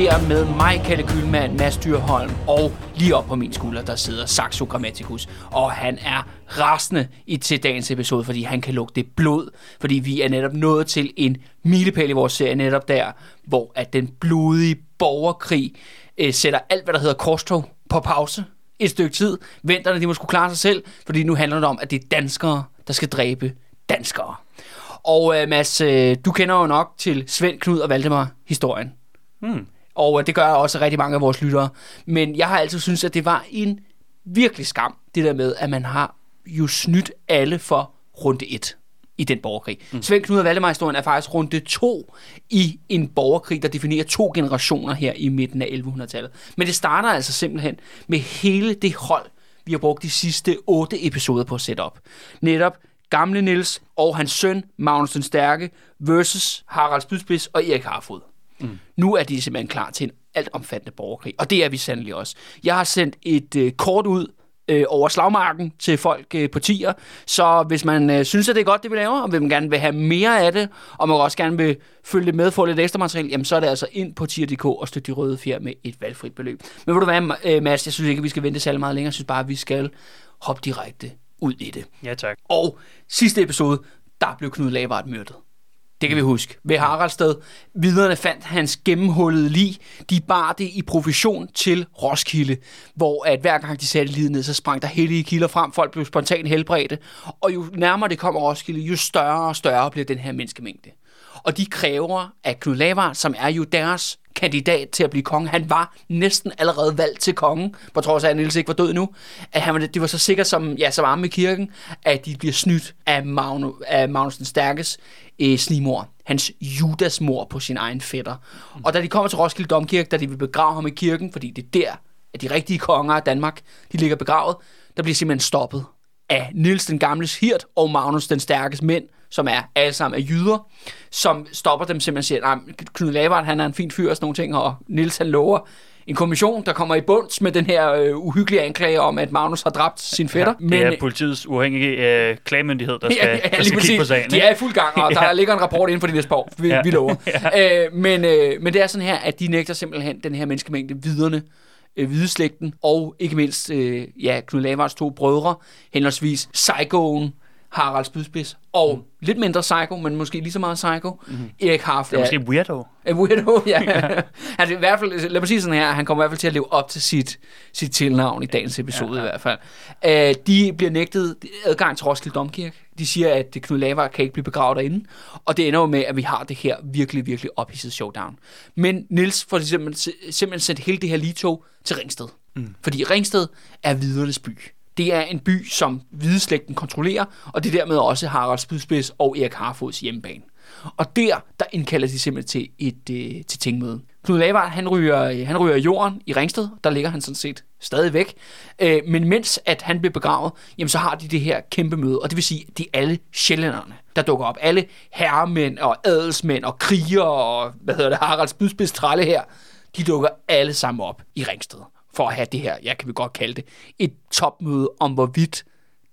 Fjer med mig, Kalle Kylmand, Mads Dyrholm, og lige op på min skulder, der sidder Saxo Grammaticus. Og han er rasende i til dagens episode, fordi han kan lugte blod, fordi vi er netop nået til en milepæl i vores serie netop der, hvor at den blodige borgerkrig øh, sætter alt, hvad der hedder korstog på pause et stykke tid. Venterne, de må skulle klare sig selv, fordi nu handler det om, at det er danskere, der skal dræbe danskere. Og øh, Mads, øh, du kender jo nok til Svend, Knud og Valdemar historien. Hmm. Og øh, det gør også rigtig mange af vores lyttere. Men jeg har altid syntes, at det var en virkelig skam, det der med, at man har jo snydt alle for runde 1 i den borgerkrig. Mm. Svend Knud og Valdemar-historien er faktisk runde 2 i en borgerkrig, der definerer to generationer her i midten af 1100-tallet. Men det starter altså simpelthen med hele det hold, vi har brugt de sidste otte episoder på at sætte op. Netop gamle Nils og hans søn, Magnus den Stærke, versus Harald Spydspids og Erik Harfod. Mm. Nu er de simpelthen klar til en alt omfattende borgerkrig, og det er vi sandelig også. Jeg har sendt et øh, kort ud øh, over slagmarken til folk øh, på tier, så hvis man øh, synes, at det er godt, det vi laver, og vil man gerne vil have mere af det, og man også gerne vil følge det med, få lidt ekstra materiale, jamen så er det altså ind på tier.dk og støtte de røde fjer med et valgfrit beløb. Men ved du hvad, øh, Mads, jeg synes ikke, at vi skal vente særlig meget længere, jeg synes bare, at vi skal hoppe direkte ud i det. Ja, tak. Og sidste episode, der blev Knud Lavard myrdet. Det kan vi huske. Ved Haraldsted. Viderne fandt hans gennemhullede lig. De bar det i profession til Roskilde, hvor at hver gang de satte livet ned, så sprang der hellige kilder frem. Folk blev spontant helbredte. Og jo nærmere det kommer Roskilde, jo større og større bliver den her menneskemængde. Og de kræver at Knud Lavard, som er jo deres kandidat til at blive konge. Han var næsten allerede valgt til konge, på trods af, at Niels ikke var død nu. At han det var så sikkert som, ja, som arme i kirken, at de bliver snydt af, Magnus, af Magnus den Stærkes øh, snimor. Hans Judas-mor på sin egen fætter. Mm. Og da de kommer til Roskilde Domkirke, da de vil begrave ham i kirken, fordi det er der, at de rigtige konger af Danmark, de ligger begravet, der bliver simpelthen stoppet af Nils den Gamles hirt og Magnus den Stærkes mænd, som er alle sammen af jyder, som stopper dem simpelthen siger, nej, Knud Lavard, han er en fin fyr og sådan nogle ting, og Nils han lover en kommission, der kommer i bunds med den her øh, uhyggelige anklage om, at Magnus har dræbt sin fætter. Ja, det er politiets uafhængige øh, klagemyndighed, der skal, ja, ja, der skal kigge på sagen. De er i fuld gang, og der ja. ligger en rapport inden for de næste par år, vi, ja. vi lover. ja. øh, men, øh, men det er sådan her, at de nægter simpelthen den her menneskemængde viderne øh, hvideslægten, og ikke mindst øh, ja, Knud Lavards to brødre, henholdsvis Psychoen, Harald Spydspids, og mm. lidt mindre psycho, men måske lige så meget psycho, mm. Erik Harf. Det er måske weirdo. En weirdo, ja. han, i hvert fald, lad mig sige sådan her, han kommer i hvert fald til at leve op til sit, sit tilnavn i dagens episode ja, ja. i hvert fald. Uh, de bliver nægtet adgang til Roskilde Domkirke. De siger, at Knud Lavard kan ikke blive begravet derinde. Og det ender jo med, at vi har det her virkelig, virkelig ophidset showdown. Men Nils får simpelthen, simpelthen sendt hele det her lige tog til Ringsted. Mm. Fordi Ringsted er vidernes by. Det er en by, som hvideslægten kontrollerer, og det er dermed også Harald Spydspids og Erik Harfods hjemmebane. Og der, der indkalder de simpelthen til et øh, til tingmøde. Knud Lavard, han ryger, øh, han ryger jorden i Ringsted. Der ligger han sådan set stadig væk. Øh, men mens at han bliver begravet, jamen så har de det her kæmpe møde. Og det vil sige, at de alle sjællænderne, der dukker op. Alle herremænd og adelsmænd og kriger og, hvad hedder det, Haralds Bydspids tralle her. De dukker alle sammen op i Ringsted for at have det her, jeg kan vi godt kalde det, et topmøde om, hvorvidt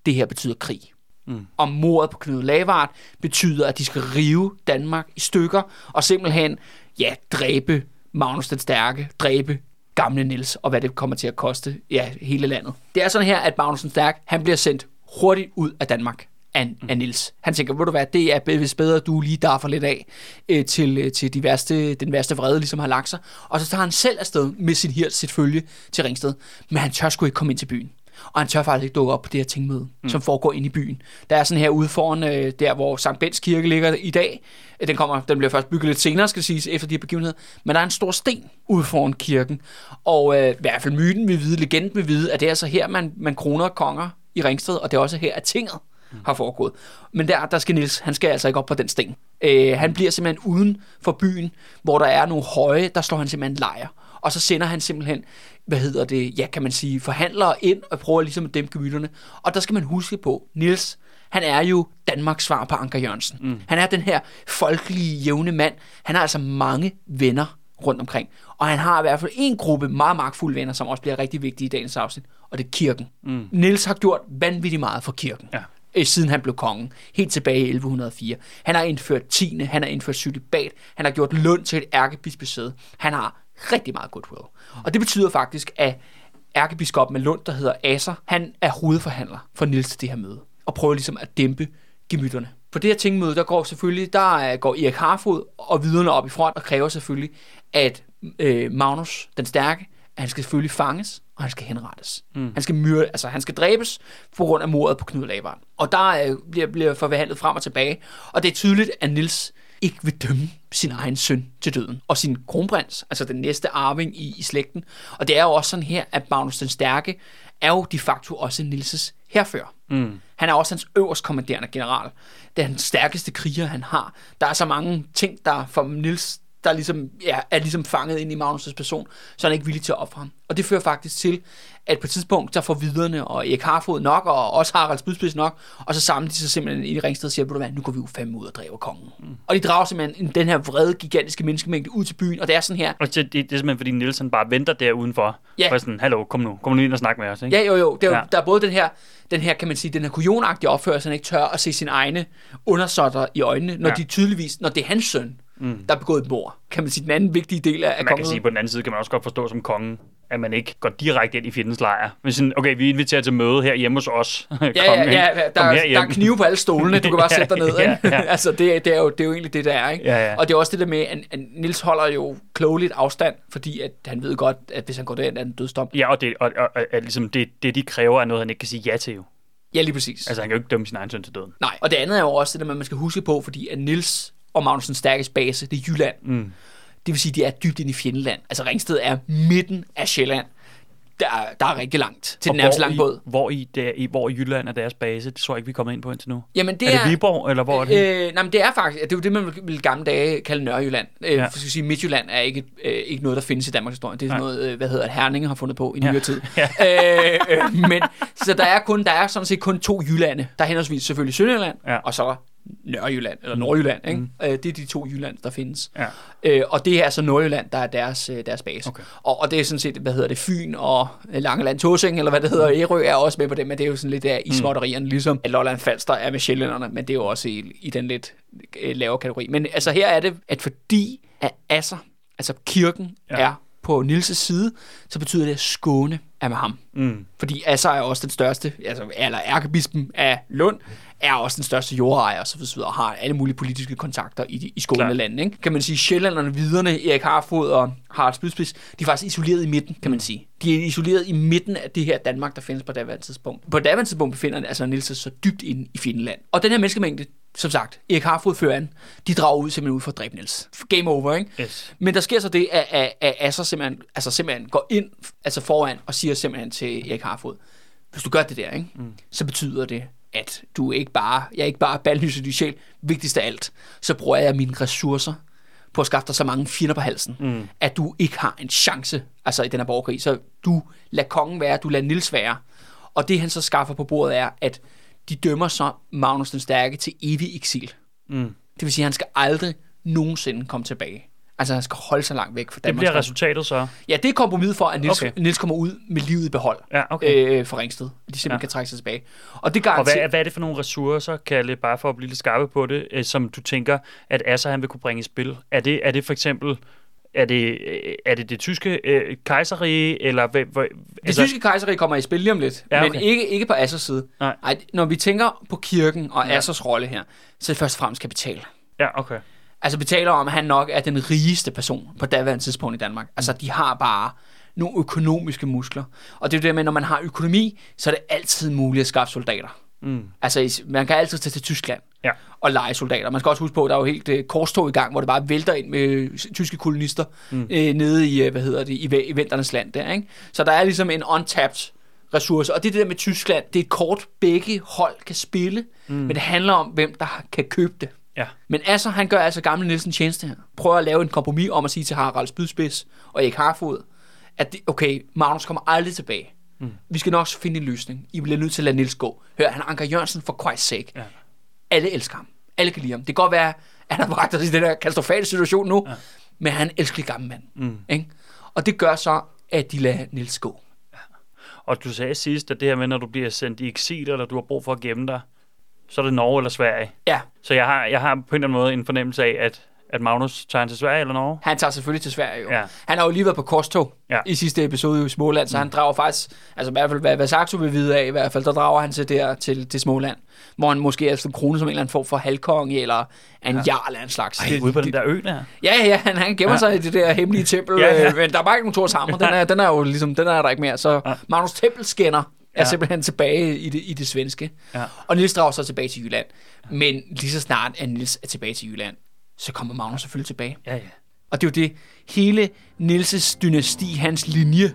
det her betyder krig. Mm. Om mordet på Knud Lavard betyder, at de skal rive Danmark i stykker, og simpelthen, ja, dræbe Magnus den Stærke, dræbe gamle Nils, og hvad det kommer til at koste, ja, hele landet. Det er sådan her, at Magnus den Stærke, han bliver sendt hurtigt ud af Danmark af, af Nils. Han tænker, ved du hvad, det er vist bedre, du lige darfer lidt af øh, til, øh, til de værste, den værste vrede, ligesom har lagt sig. Og så tager han selv afsted med sin hirt, sit følge til Ringsted. Men han tør sgu ikke komme ind til byen. Og han tør faktisk ikke dukke op på det her tingmøde, mm. som foregår ind i byen. Der er sådan her ude foran, øh, der hvor Sankt Bens Kirke ligger i dag. Den, kommer, den bliver først bygget lidt senere, skal siges, efter de her begivenheder. Men der er en stor sten ude foran kirken. Og øh, i hvert fald myten vil vide, legenden vil vide, at det er altså her, man, man kroner konger i Ringsted, og det er også her, at tinget har foregået. Men der, der skal Nils, han skal altså ikke op på den sten. Øh, han bliver simpelthen uden for byen, hvor der er nogle høje, der slår han simpelthen lejr. Og så sender han simpelthen, hvad hedder det, ja kan man sige, forhandlere ind og prøver ligesom at dæmpe gemytterne. Og der skal man huske på, Nils, han er jo Danmarks svar på Anker Jørgensen. Mm. Han er den her folkelige, jævne mand. Han har altså mange venner rundt omkring. Og han har i hvert fald en gruppe meget magtfulde venner, som også bliver rigtig vigtige i dagens afsnit, og det er kirken. Mm. Nils har gjort vanvittigt meget for kirken. Ja. Øh, siden han blev konge, helt tilbage i 1104. Han har indført tiende, han har indført sylibat, han har gjort Lund til et ærkebispesæde, han har rigtig meget goodwill. Og det betyder faktisk, at ærkebiskoppen af Lund, der hedder Asser, han er hovedforhandler for Nils til det her møde, og prøver ligesom at dæmpe gemytterne. På det her tingmøde, der går selvfølgelig, der øh, går Erik Harfod og viderne op i front og kræver selvfølgelig, at øh, Magnus den Stærke, at han skal selvfølgelig fanges, og han skal henrettes. Mm. Han skal myrde, altså han skal dræbes på grund af mordet på Knud Lavard. Og der øh, bliver, bliver forhandlet frem og tilbage, og det er tydeligt, at Nils ikke vil dømme sin egen søn til døden. Og sin kronprins, altså den næste arving i, i slægten. Og det er jo også sådan her, at Magnus den Stærke er jo de facto også Nilses herfører. Mm. Han er også hans øverst kommanderende general. Det er den stærkeste kriger, han har. Der er så mange ting, der for Nils der ligesom, ja, er ligesom fanget ind i Magnus' person, så han er ikke villig til at ofre ham. Og det fører faktisk til, at på et tidspunkt, der får viderne og Erik Harfod nok, og også Harald Spydspids nok, og så samler de sig simpelthen i Ringsted og siger, du hvad, nu går vi jo fem ud og dræber kongen. Mm. Og de drager simpelthen den her vrede, gigantiske menneskemængde ud til byen, og det er sådan her. Og det, det, det er simpelthen, fordi Nielsen bare venter der udenfor. Ja. Og sådan, hallo, kom nu, kom nu ind og snak med os. Ikke? Ja, jo, jo. Det er, ja. der er både den her, den her, kan man sige, den her kujonagtige opførsel, han ikke tør at se sine egne undersåtter i øjnene, når ja. de tydeligvis, når det er hans søn, mm. der er begået et mord. Kan man sige, den anden vigtige del af, af Man kan sige, på den anden side kan man også godt forstå som kongen, at man ikke går direkte ind i fjendens lejr. Men sådan, okay, vi inviterer til møde her hjemme hos os. ja, ja, ja, ja, der, der er knive på alle stolene, du kan bare sætte dig ned. ja, ja. altså, det, det, er jo, det er jo egentlig det, der er. Ikke? Ja, ja. Og det er også det der med, at, at Nils holder jo klogeligt afstand, fordi at han ved godt, at hvis han går derind, er en dødsdom. Ja, og, det, og, og, og, og ligesom det, det, de kræver, er noget, han ikke kan sige ja til jo. Ja, lige præcis. Altså, han kan jo ikke dømme sin egen søn til døden. Nej, og det andet er jo også det, der man skal huske på, fordi at Nils og Magnusens stærkeste base, det er Jylland. Mm. Det vil sige, de er dybt ind i fjendeland. Altså Ringsted er midten af Sjælland. Der, der er rigtig langt til og den nærmeste lange båd. Hvor i, der, i, hvor i Jylland er deres base? Det tror jeg ikke, vi kommer ind på indtil nu. Jamen, det er, er det Viborg, eller hvor er det? Øh, nej, men det er faktisk, det er jo det, man vil gamle dage kalde Nørrejylland. Øh, ja. For skal sige, Midtjylland er ikke, øh, ikke noget, der findes i Danmarks historie. Det er sådan noget, øh, hvad hedder det, Herninge har fundet på i nyere ja. tid. Ja. øh, øh, men, så der er, kun, der er sådan set kun to Jyllande. Der er henholdsvis selvfølgelig Sønderjylland, ja. og så Nørrejylland, eller Nordjylland. Ikke? Mm. Øh, det er de to Jylland, der findes. Ja. Øh, og det er altså Nordjylland, der er deres, øh, deres base. Okay. Og, og det er sådan set, hvad hedder det, Fyn og Langeland Tosing, eller hvad det hedder, Ærø er også med på det, men det er jo sådan lidt der i mm. småtterierne, mm. ligesom at Lolland Falster er med sjællænderne, men det er jo også i, i den lidt lavere kategori. Men altså her er det, at fordi at Asser, altså kirken, ja. er på Nils' side, så betyder det, at Skåne er med ham. Mm. Fordi Asser er også den største, altså, eller ærkebispen af Lund, er også den største jordejer og så videre, og har alle mulige politiske kontakter i, i Skåneland. Ikke? Kan man sige, Sjællanderne viderne, Erik Harfod og Harald Spydspids, de er faktisk isoleret i midten, kan man sige. De er isoleret i midten af det her Danmark, der findes på daværende tidspunkt. På daværende tidspunkt befinder altså Niels sig så dybt inde i Finland. Og den her menneskemængde, som sagt, Erik Harfod fører an, de drager ud simpelthen ud for at dræbe Niels. Game over, ikke? Yes. Men der sker så det, at, at, at Asser simpelthen, altså simpelthen går ind altså foran og siger simpelthen til Erik Harfod, hvis du gør det der, ikke, mm. så betyder det, at du ikke bare, jeg er ikke bare bandlyser din sjæl, vigtigst af alt, så bruger jeg mine ressourcer på at skaffe dig så mange fjender på halsen, mm. at du ikke har en chance altså i den her borgerkrig. Så du lader kongen være, du lader Nils være. Og det han så skaffer på bordet er, at de dømmer så Magnus den Stærke til evig eksil. Mm. Det vil sige, at han skal aldrig nogensinde komme tilbage. Altså, han skal holde sig langt væk fra Danmark. Det bliver resultatet så? Ja, det er kompromis for, at Nils, okay. Nils kommer ud med livet i behold ja, okay. øh, for Ringsted. De simpelthen ja. kan trække sig tilbage. Og, det garanterer... og hvad, hvad er det for nogle ressourcer, Kalle, bare for at blive lidt skarpe på det, øh, som du tænker, at Asser han vil kunne bringe i spil? Er det, er det for eksempel er det, øh, er det det tyske øh, kejserige, eller hvad, hvad, Det altså... tyske kejserige kommer i spil lige om lidt, ja, okay. men ikke, ikke på Assers side. Nej. Ej, når vi tænker på kirken og ja. Assers rolle her, så er det først og fremmest kapital. Ja, okay altså betaler om, at han nok er den rigeste person på daværende tidspunkt i Danmark. Altså, de har bare nogle økonomiske muskler. Og det er det med, når man har økonomi, så er det altid muligt at skaffe soldater. Mm. Altså, man kan altid tage til Tyskland ja. og lege soldater. Man skal også huske på, at der er jo helt uh, korstog i gang, hvor det bare vælter ind med tyske kolonister mm. uh, nede i, uh, hvad hedder det, i, i venternes land der, ikke? Så der er ligesom en untapped ressource. Og det, det der med Tyskland, det er et kort, begge hold kan spille, mm. men det handler om, hvem der kan købe det. Ja. Men altså, han gør altså gamle Nielsen tjeneste her. Prøver at lave en kompromis om at sige til Harald Spydspids og Erik Harfod, at det, okay, Magnus kommer aldrig tilbage. Mm. Vi skal nok finde en løsning. I bliver nødt til at lade Niels gå. Hør, han er Anker Jørgensen for Christ's sake. Ja. Alle elsker ham. Alle kan lide ham. Det kan godt være, at han har bragt os i den der katastrofale situation nu, ja. men han elsker gammel mand. Mm. Ikke? Og det gør så, at de lader Niels gå. Ja. Og du sagde sidst, at det her med, når du bliver sendt i eksil, eller du har brug for at gemme dig, så er det Norge eller Sverige. Ja. Så jeg har, jeg har på en eller anden måde en fornemmelse af, at, at Magnus tager han til Sverige eller Norge? Han tager selvfølgelig til Sverige jo. Ja. Han har jo lige været på korstog Ja. i sidste episode i Småland, så mm. han drager faktisk, altså i hvert fald hvad, hvad Saxo vil vide af i hvert fald, der drager han til der til, til Småland, hvor han måske er sådan kronet som en eller anden form for halvkonge, eller en ja. jarl af en slags. Ej, ude på den der ø der. Ja, ja, han, han gemmer Ja. sig i det der hemmelige tempel, Ja, ja, ja. men der er bare ikke nogen Thors hammer, den er, den er jo ligesom, den er der ikke mere, så Ja. Magnus Tempelskinner er Ja. simpelthen tilbage i det, i det svenske, Ja. og Nils drager så tilbage til Jylland, men lige så snart at Nils er tilbage til Jylland, så kommer Magnus selvfølgelig tilbage. Ja, ja. Og det er jo det, hele Nilses dynasti, hans linje,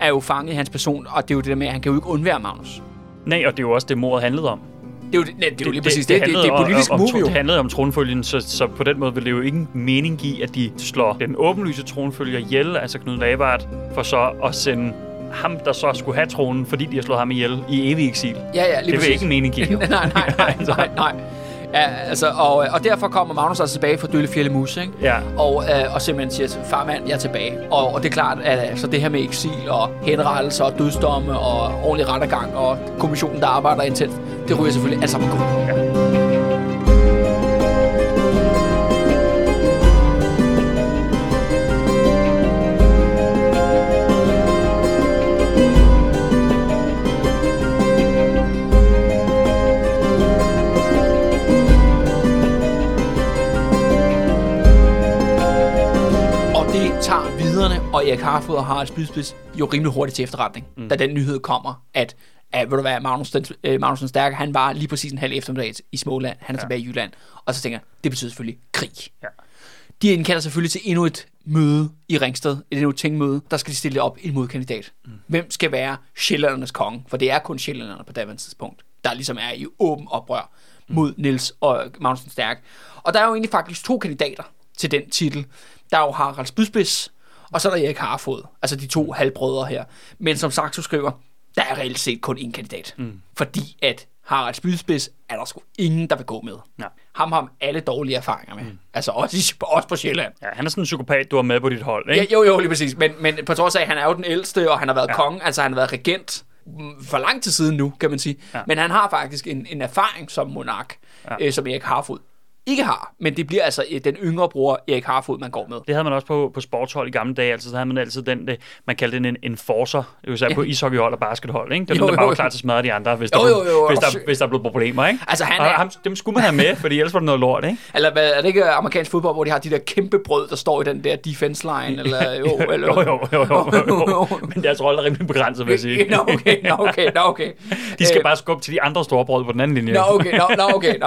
er jo fanget i hans person, og det er jo det der med, at han kan jo ikke undvære Magnus. Nej, og det er jo også det, mordet handlede om. Det er jo, det, nej, det er jo lige præcis det. Det, det, det, handlede er politisk om, om, move jo. Det handlede om tronfølgen, så, så på den måde vil det jo ingen mening give, at de slår den åbenlyse tronfølger ihjel, altså Knud Lavard, for så at sende ham, der så skulle have tronen, fordi de har slået ham ihjel i evig eksil. Ja, ja, lige Det vil ikke mening give. nej, nej, nej, nej, nej. Ja, altså, og, og derfor kommer Magnus altså tilbage fra Døllefjælde Mus, ikke? Ja. Og, øh, og simpelthen siger, farmand, jeg er tilbage. Og, og det er klart, at altså, det her med eksil og henrettelser og dødsdomme og ordentlig rettergang og kommissionen, der arbejder intens, det ryger selvfølgelig alt sammen på gulvet. Ja. Tager viderne, og Erik Harfod og Harald Spydspids jo rimelig hurtigt til efterretning, mm. da den nyhed kommer, at, at ved du hvad, Magnus, den, øh, Magnus den Stærke, han var lige præcis en halv eftermiddag i Småland, han er ja. tilbage i Jylland, og så tænker jeg, det betyder selvfølgelig krig. Ja. De indkalder selvfølgelig til endnu et møde i Ringsted, et endnu et tingmøde, der skal de stille op en modkandidat. Mm. Hvem skal være sjællændernes konge? For det er kun sjællænderne på daværende tidspunkt, der ligesom er i åben oprør mod Nils og Magnus den Stærke. Og der er jo egentlig faktisk to kandidater til den titel. Der er jo Harald Spydspids, og så er der Erik Harfod, altså de to halvbrødre her. Men som Saxo skriver, der er reelt set kun én kandidat. Mm. Fordi at Harald Spydspids er der sgu ingen, der vil gå med. Ja. Ham har alle dårlige erfaringer med. Mm. Altså også, i, også på Sjælland. ja, han er sådan en psykopat, du har med på dit hold, Ja, ikke? jo, jo, lige præcis. Men, men på trods af, at han er jo den ældste, og han har været Ja. ja. konge, altså han har været regent mm, for lang tid siden nu, kan man sige. Ja. Ja. Men han har faktisk en, en erfaring som monark, Ja. ja. øh, som Erik Harfod ikke har. Men det bliver altså øh, den yngre bror, Erik Harfod, man går med. Det havde man også på, på sportshold i gamle dage, altså så havde man altid den, det, man kaldte den en enforcer, vil sige på ishockeyhold og baskethold, ikke? Det var Jo, den, der bare jo, var jo. klar til at smadre de andre, hvis, Jo, der, jo, jo, hvis, og der, hvis der blev problemer, ikke? Altså, han og er- ham, dem skulle man have med, fordi ellers var det noget lort, ikke? Eller er det ikke amerikansk fodbold, hvor de har de der kæmpe brød, der står i den der defense line? Eller, jo, eller, jo, jo, jo, jo, jo. Men deres rolle er rimelig begrænset, vil jeg sige. Nå, okay, nå, okay, nå, okay. De skal Øh, bare skubbe til de andre store brød på den anden linje. Nå, okay, nå, nå, okay, nå.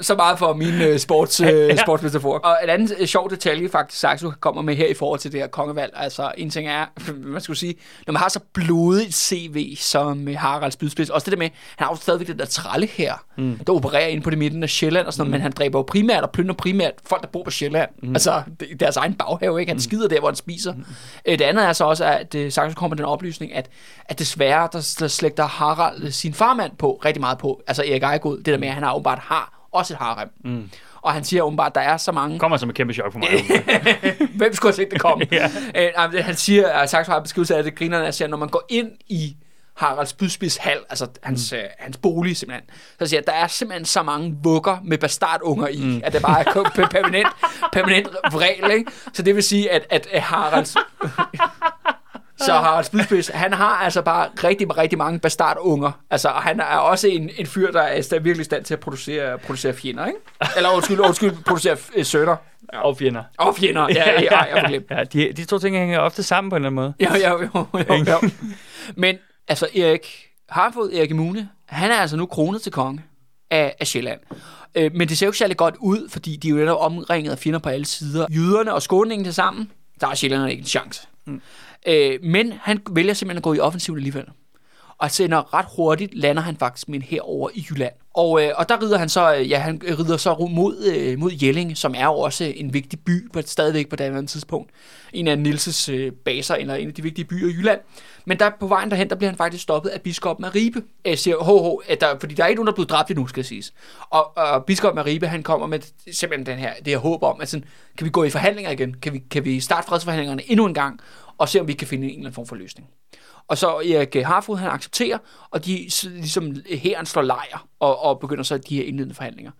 Så meget for min uh, sports, uh, Ja. sportsmetafor. Og en anden uh, sjov detalje, faktisk, Saxo kommer med her i forhold til det her kongevalg. Altså, en ting er, man skulle sige, når man har så blodigt CV som uh, Harald Spydspids, også det der med, han har jo stadigvæk det der tralle her, mm. der opererer inde på det midten af Sjælland og sådan noget, men han dræber jo primært og plyndrer primært folk, der bor på Sjælland. Mm. Altså, er deres egen baghave, ikke? Han skider der, hvor han spiser. Mm. Det andet er så også, at uh, Saxo kommer den oplysning, at, at desværre, der, der slægter Harald øh, sin farmand på, rigtig meget på, altså Erik Ejegod, det der med, at han åbenbart har også et harem. Mm. Og han siger åbenbart, at der er så mange... kommer som et kæmpe chok for mig. Hvem skulle have set det komme? Ja. øh, men det- han siger, at Saxo har beskrivelse af det, grinerne siger, når man går ind i Haralds Bydspids hal, altså hans, mm. øh, hans bolig simpelthen, så siger jeg, at der er simpelthen så mange vugger med bastardunger i, mm. at det bare er permanent, permanent regel, ikke? Så det vil sige, at, at, at Haralds... Så Harald Spydspids, han har altså bare rigtig, rigtig mange bastardunger. Altså, og han er også en, en fyr, der er virkelig i stand til at producere, producere fjender, ikke? Eller undskyld, undskyld, producere øh, sønner. Og fjender. Og fjender, ja, ja, ja, jeg får glemt. ja de, de to ting hænger ofte sammen på en eller anden måde. Jo, jo, jo, jo, jo. Men altså, Erik Harfod, Erik Imune, han er altså nu kronet til konge af, af Sjælland. Øh, men det ser jo ikke særlig godt ud, fordi de er jo netop omringet af fjender på alle sider. Jyderne og skåningen til sammen, der er Sjællanderne ikke en chance. Mm. Øh, men han vælger simpelthen at gå i offensiv alligevel. Og sender ret hurtigt, lander han faktisk med herover i Jylland. Og, øh, og der rider han så, øh, ja, han rider så mod, øh, mod Jelling, som er jo også en vigtig by, på, stadigvæk på det tidspunkt. En af Nilses øh, baser, eller en af de vigtige byer i Jylland. Men der på vejen derhen, der bliver han faktisk stoppet af biskoppen af Ribe. Øh, siger, ho, ho, at der, fordi der er ikke nogen, der er blevet dræbt endnu, skal jeg siges. Og, og biskoppen af Ribe, han kommer med simpelthen den her, det her håb om, at sådan, kan vi gå i forhandlinger igen? Kan vi, kan vi starte fredsforhandlingerne endnu en gang? Og se, om vi kan finde en eller anden form for løsning. Og så Erik Harfod, han accepterer, og de ligesom hæren slår lejr og, og begynder så de her indledende forhandlinger.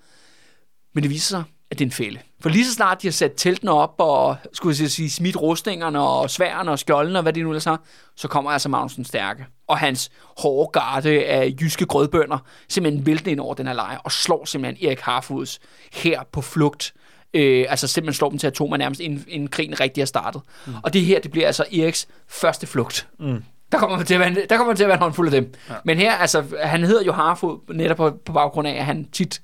Men det viser sig, at det er en fælde. For lige så snart de har sat teltene op og skulle jeg sige, smidt rustningerne og sværene og skjoldene og hvad det nu ellers har, så kommer altså Magnus Stærke og hans hårde garde af jyske grødbønder simpelthen vælter ind over den her lejr og slår simpelthen Erik Harfods her på flugt. Øh, altså simpelthen slår dem til atomer nærmest inden, inden krigen rigtig er startet. Mm. Og det her, det bliver altså Eriks første flugt. Mm. Der kommer man til at være, der kommer man til at være en håndfuld af dem. Ja. Men her, altså, han hedder jo Harfod netop på, på baggrund af, at han tit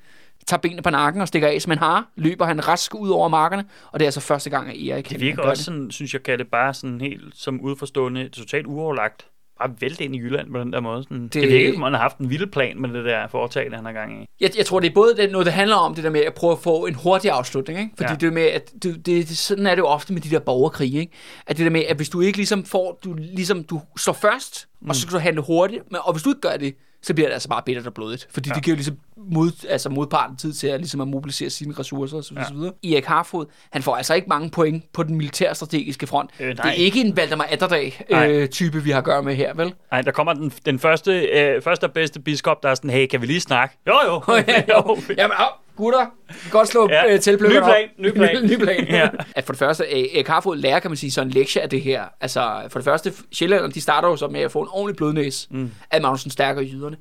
tager benene på nakken og stikker af som en har, løber han rask ud over markerne, og det er altså første gang, at Erik Det virker også sådan, synes jeg, kan det bare sådan helt som udforstående, totalt uoverlagt bare vælte ind i Jylland på den der måde. Sådan, det, det virker ikke, man har haft en vild plan med det der foretagende, han har gang i. Jeg, jeg tror, det er både det, noget, det handler om, det der med at prøve at få en hurtig afslutning. Ikke? Fordi ja. det med, at det, det, sådan er det jo ofte med de der borgerkrige. Ikke? At det der med, at hvis du ikke ligesom får, du ligesom, du står først, mm. og så skal du handle hurtigt, men, og hvis du ikke gør det, så bliver det altså bare bittert og blodigt. Fordi ja. det giver jo ligesom mod, altså modparten tid til at, ligesom at mobilisere sine ressourcer osv. Ja. videre. Erik Harfod, han får altså ikke mange point på den militærstrategiske front. Øh, det er ikke en Valdemar Atterdag-type, øh, vi har at gøre med her, vel? Nej, der kommer den, den første, øh, første og bedste biskop, der er sådan, hey, kan vi lige snakke? Jo, jo. ja, jo. Jamen, gutter, vi kan godt slå ja. øh, tilpløkkerne Ny plan, ny plan. ny, ny plan. ja. At for det første, Erik Harfod lærer, kan man sige, sådan en lektie af det her. Altså, for det første, Sjællanderne, de starter jo så med at få en ordentlig blodnæs mm. af Magnussen Stærker jyderne.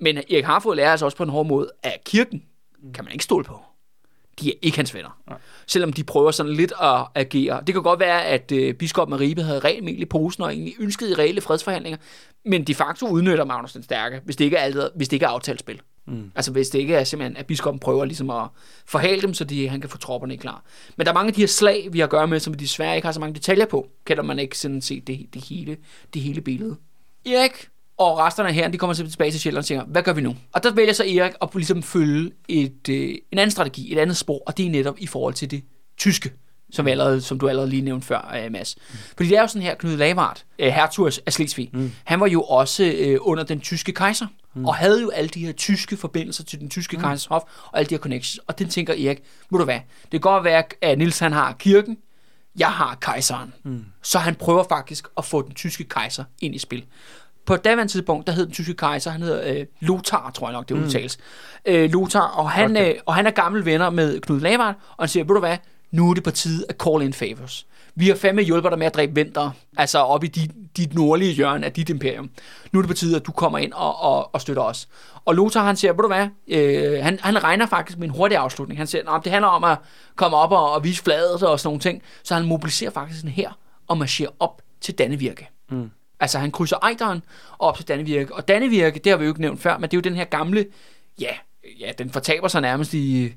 Men Erik Harfod lærer altså også på en hård måde, at kirken mm. kan man ikke stole på. De er ikke hans venner. Ja. Selvom de prøver sådan lidt at agere. Det kan godt være, at øh, biskoppen af Ribe havde rent mel i posen og egentlig ønskede i reelle fredsforhandlinger, men de facto udnytter Magnus den Stærke, hvis det ikke er, altid, hvis det ikke er aftalt spil. Mm. Altså hvis det ikke er simpelthen, at biskoppen prøver ligesom at forhale dem, så de, han kan få tropperne klar. Men der er mange af de her slag, vi har at gøre med, som vi desværre ikke har så mange detaljer på. Kan man ikke sådan se det, det, hele, det hele billede. Erik og resterne her, de kommer tilbage til Sjælland og siger, hvad gør vi nu? Og der vælger så Erik at ligesom følge et, øh, en anden strategi, et andet spor, og det er netop i forhold til det tyske som, vi allerede, som du allerede lige nævnte før, uh, Mads. Mm. Fordi det er jo sådan her, Knud Lavard, uh, hertug af Slesvig, mm. han var jo også uh, under den tyske kejser, mm. og havde jo alle de her tyske forbindelser til den tyske mm. kejsers hof, og alle de her connections. Og den tænker Erik, må du hvad, det kan godt være, at Nils han har kirken, jeg har kejseren. Mm. Så han prøver faktisk at få den tyske kejser ind i spil. På et daværende tidspunkt, der hed den tyske kejser, han hedder øh, Lothar, tror jeg nok, det mm. udtales. Mm. Øh, Lothar, og han, okay. øh, og han er gammel venner med Knud Lavard, og han siger, ved du hvad, nu er det på tide at call in favors. Vi har fandme hjulpet dig med at dræbe vinter, altså op i dit, dit nordlige hjørne af dit imperium. Nu er det på tide, at du kommer ind og, og, og støtter os. Og Lothar, han siger, ved du hvad, øh, han, han regner faktisk med en hurtig afslutning. Han siger, at det handler om at komme op og, og vise fladet og sådan nogle ting. Så han mobiliserer faktisk en her og marcherer op til Dannevirke. Mm. Altså han krydser Ejderen op til Dannevirke. Og Dannevirke, det har vi jo ikke nævnt før, men det er jo den her gamle, ja, ja den fortaber sig nærmest i,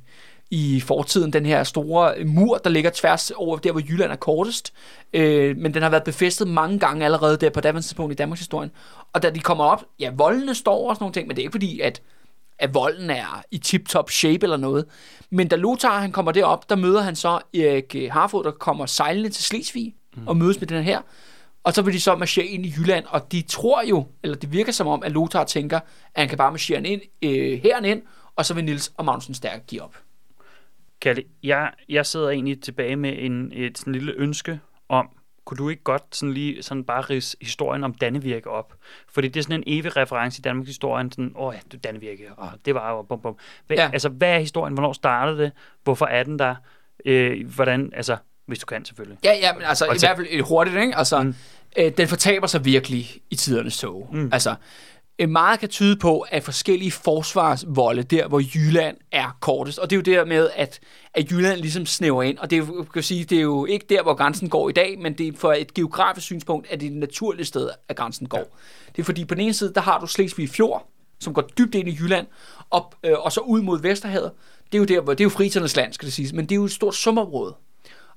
i fortiden, den her store mur, der ligger tværs over der, hvor Jylland er kortest. Øh, men den har været befæstet mange gange allerede der på daværende tidspunkt i Danmarks historien. Og da de kommer op, ja, voldene står og sådan nogle ting, men det er ikke fordi, at, at volden er i tip-top shape eller noget. Men da Lothar han kommer derop, der møder han så Erik Harfod, der kommer sejlende til Slesvig mm. og mødes med den her. Og så vil de så marchere ind i Jylland, og de tror jo, eller det virker som om, at Lothar tænker, at han kan bare marchere ind, øh, herren ind, og så vil Nils og Magnussen Stærk give op. Kalle, jeg, jeg sidder egentlig tilbage med en, et sådan lille ønske om, kunne du ikke godt sådan lige sådan bare rise historien om Dannevirke op? Fordi det er sådan en evig reference i Danmarks historien, sådan, åh ja, det Dannevirke, og det var jo bum bum. Hvad, ja. Altså, hvad er historien? Hvornår startede det? Hvorfor er den der? Øh, hvordan, altså, hvis du kan selvfølgelig. Ja, ja, men altså, og i hvert fald hurtigt, ikke? Altså, mm. øh, den fortaber sig virkelig i tidernes tog. Mm. Altså, Øh, meget kan tyde på, at forskellige forsvarsvolde, der hvor Jylland er kortest, og det er jo der med, at, at Jylland ligesom snæver ind, og det er, jo, kan sige, det er jo ikke der, hvor grænsen går i dag, men det er for et geografisk synspunkt, at det er et naturligt sted, at grænsen går. Ja. Det er fordi, på den ene side, der har du Slesvig Fjord, som går dybt ind i Jylland, op, øh, og så ud mod Vesterhavet. Det er jo der, hvor det er jo friternes land, skal det siges, men det er jo et stort sumområde.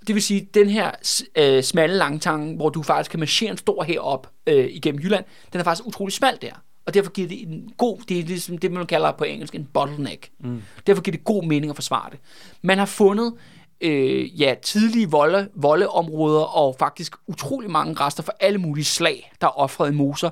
Det vil sige, den her øh, smalle langtange, hvor du faktisk kan marchere en stor herop øh, igennem Jylland, den er faktisk utrolig smal der. Og derfor giver det en god, det er ligesom det, man kalder på engelsk en bottleneck. Mm. Derfor giver det god mening at forsvare det. Man har fundet øh, ja, tidlige volde, voldeområder og faktisk utrolig mange rester for alle mulige slag, der er offret i moser,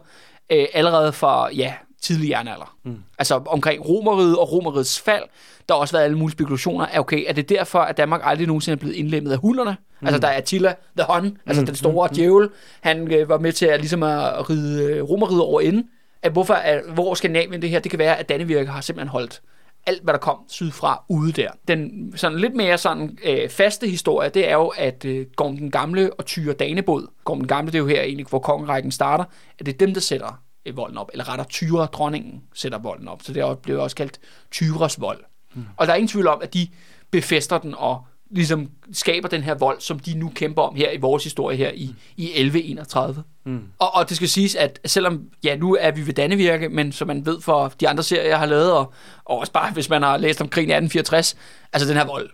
øh, allerede fra ja, tidlig jernalder. Mm. Altså omkring romeriet og romerets fald, der har også været alle mulige spekulationer. Er, okay, er det derfor, at Danmark aldrig nogensinde er blevet indlemmet af hullerne? Mm. Altså der er Attila the Hun, mm. altså den store mm. djævel, han øh, var med til at, ligesom at ride øh, romeriet over enden at hvorfor, at, hvor Skandinavien det her, det kan være, at Dannevirke har simpelthen holdt alt, hvad der kom sydfra, ude der. Den sådan lidt mere sådan øh, faste historie, det er jo, at øh, Gorm den Gamle og Tyre Danebod, Gorm den Gamle, det er jo her egentlig, hvor kongerækken starter, at det er dem, der sætter øh, volden op, eller rettere Tyre, dronningen, sætter volden op. Så det blev også kaldt Tyres vold. Mm. Og der er ingen tvivl om, at de befester den og ligesom skaber den her vold, som de nu kæmper om her i vores historie her i, i 1131. Mm. Og, og det skal siges, at selvom, ja, nu er vi ved Dannevirke, men som man ved for de andre serier, jeg har lavet, og, og også bare, hvis man har læst om krigen i 1864, altså den her vold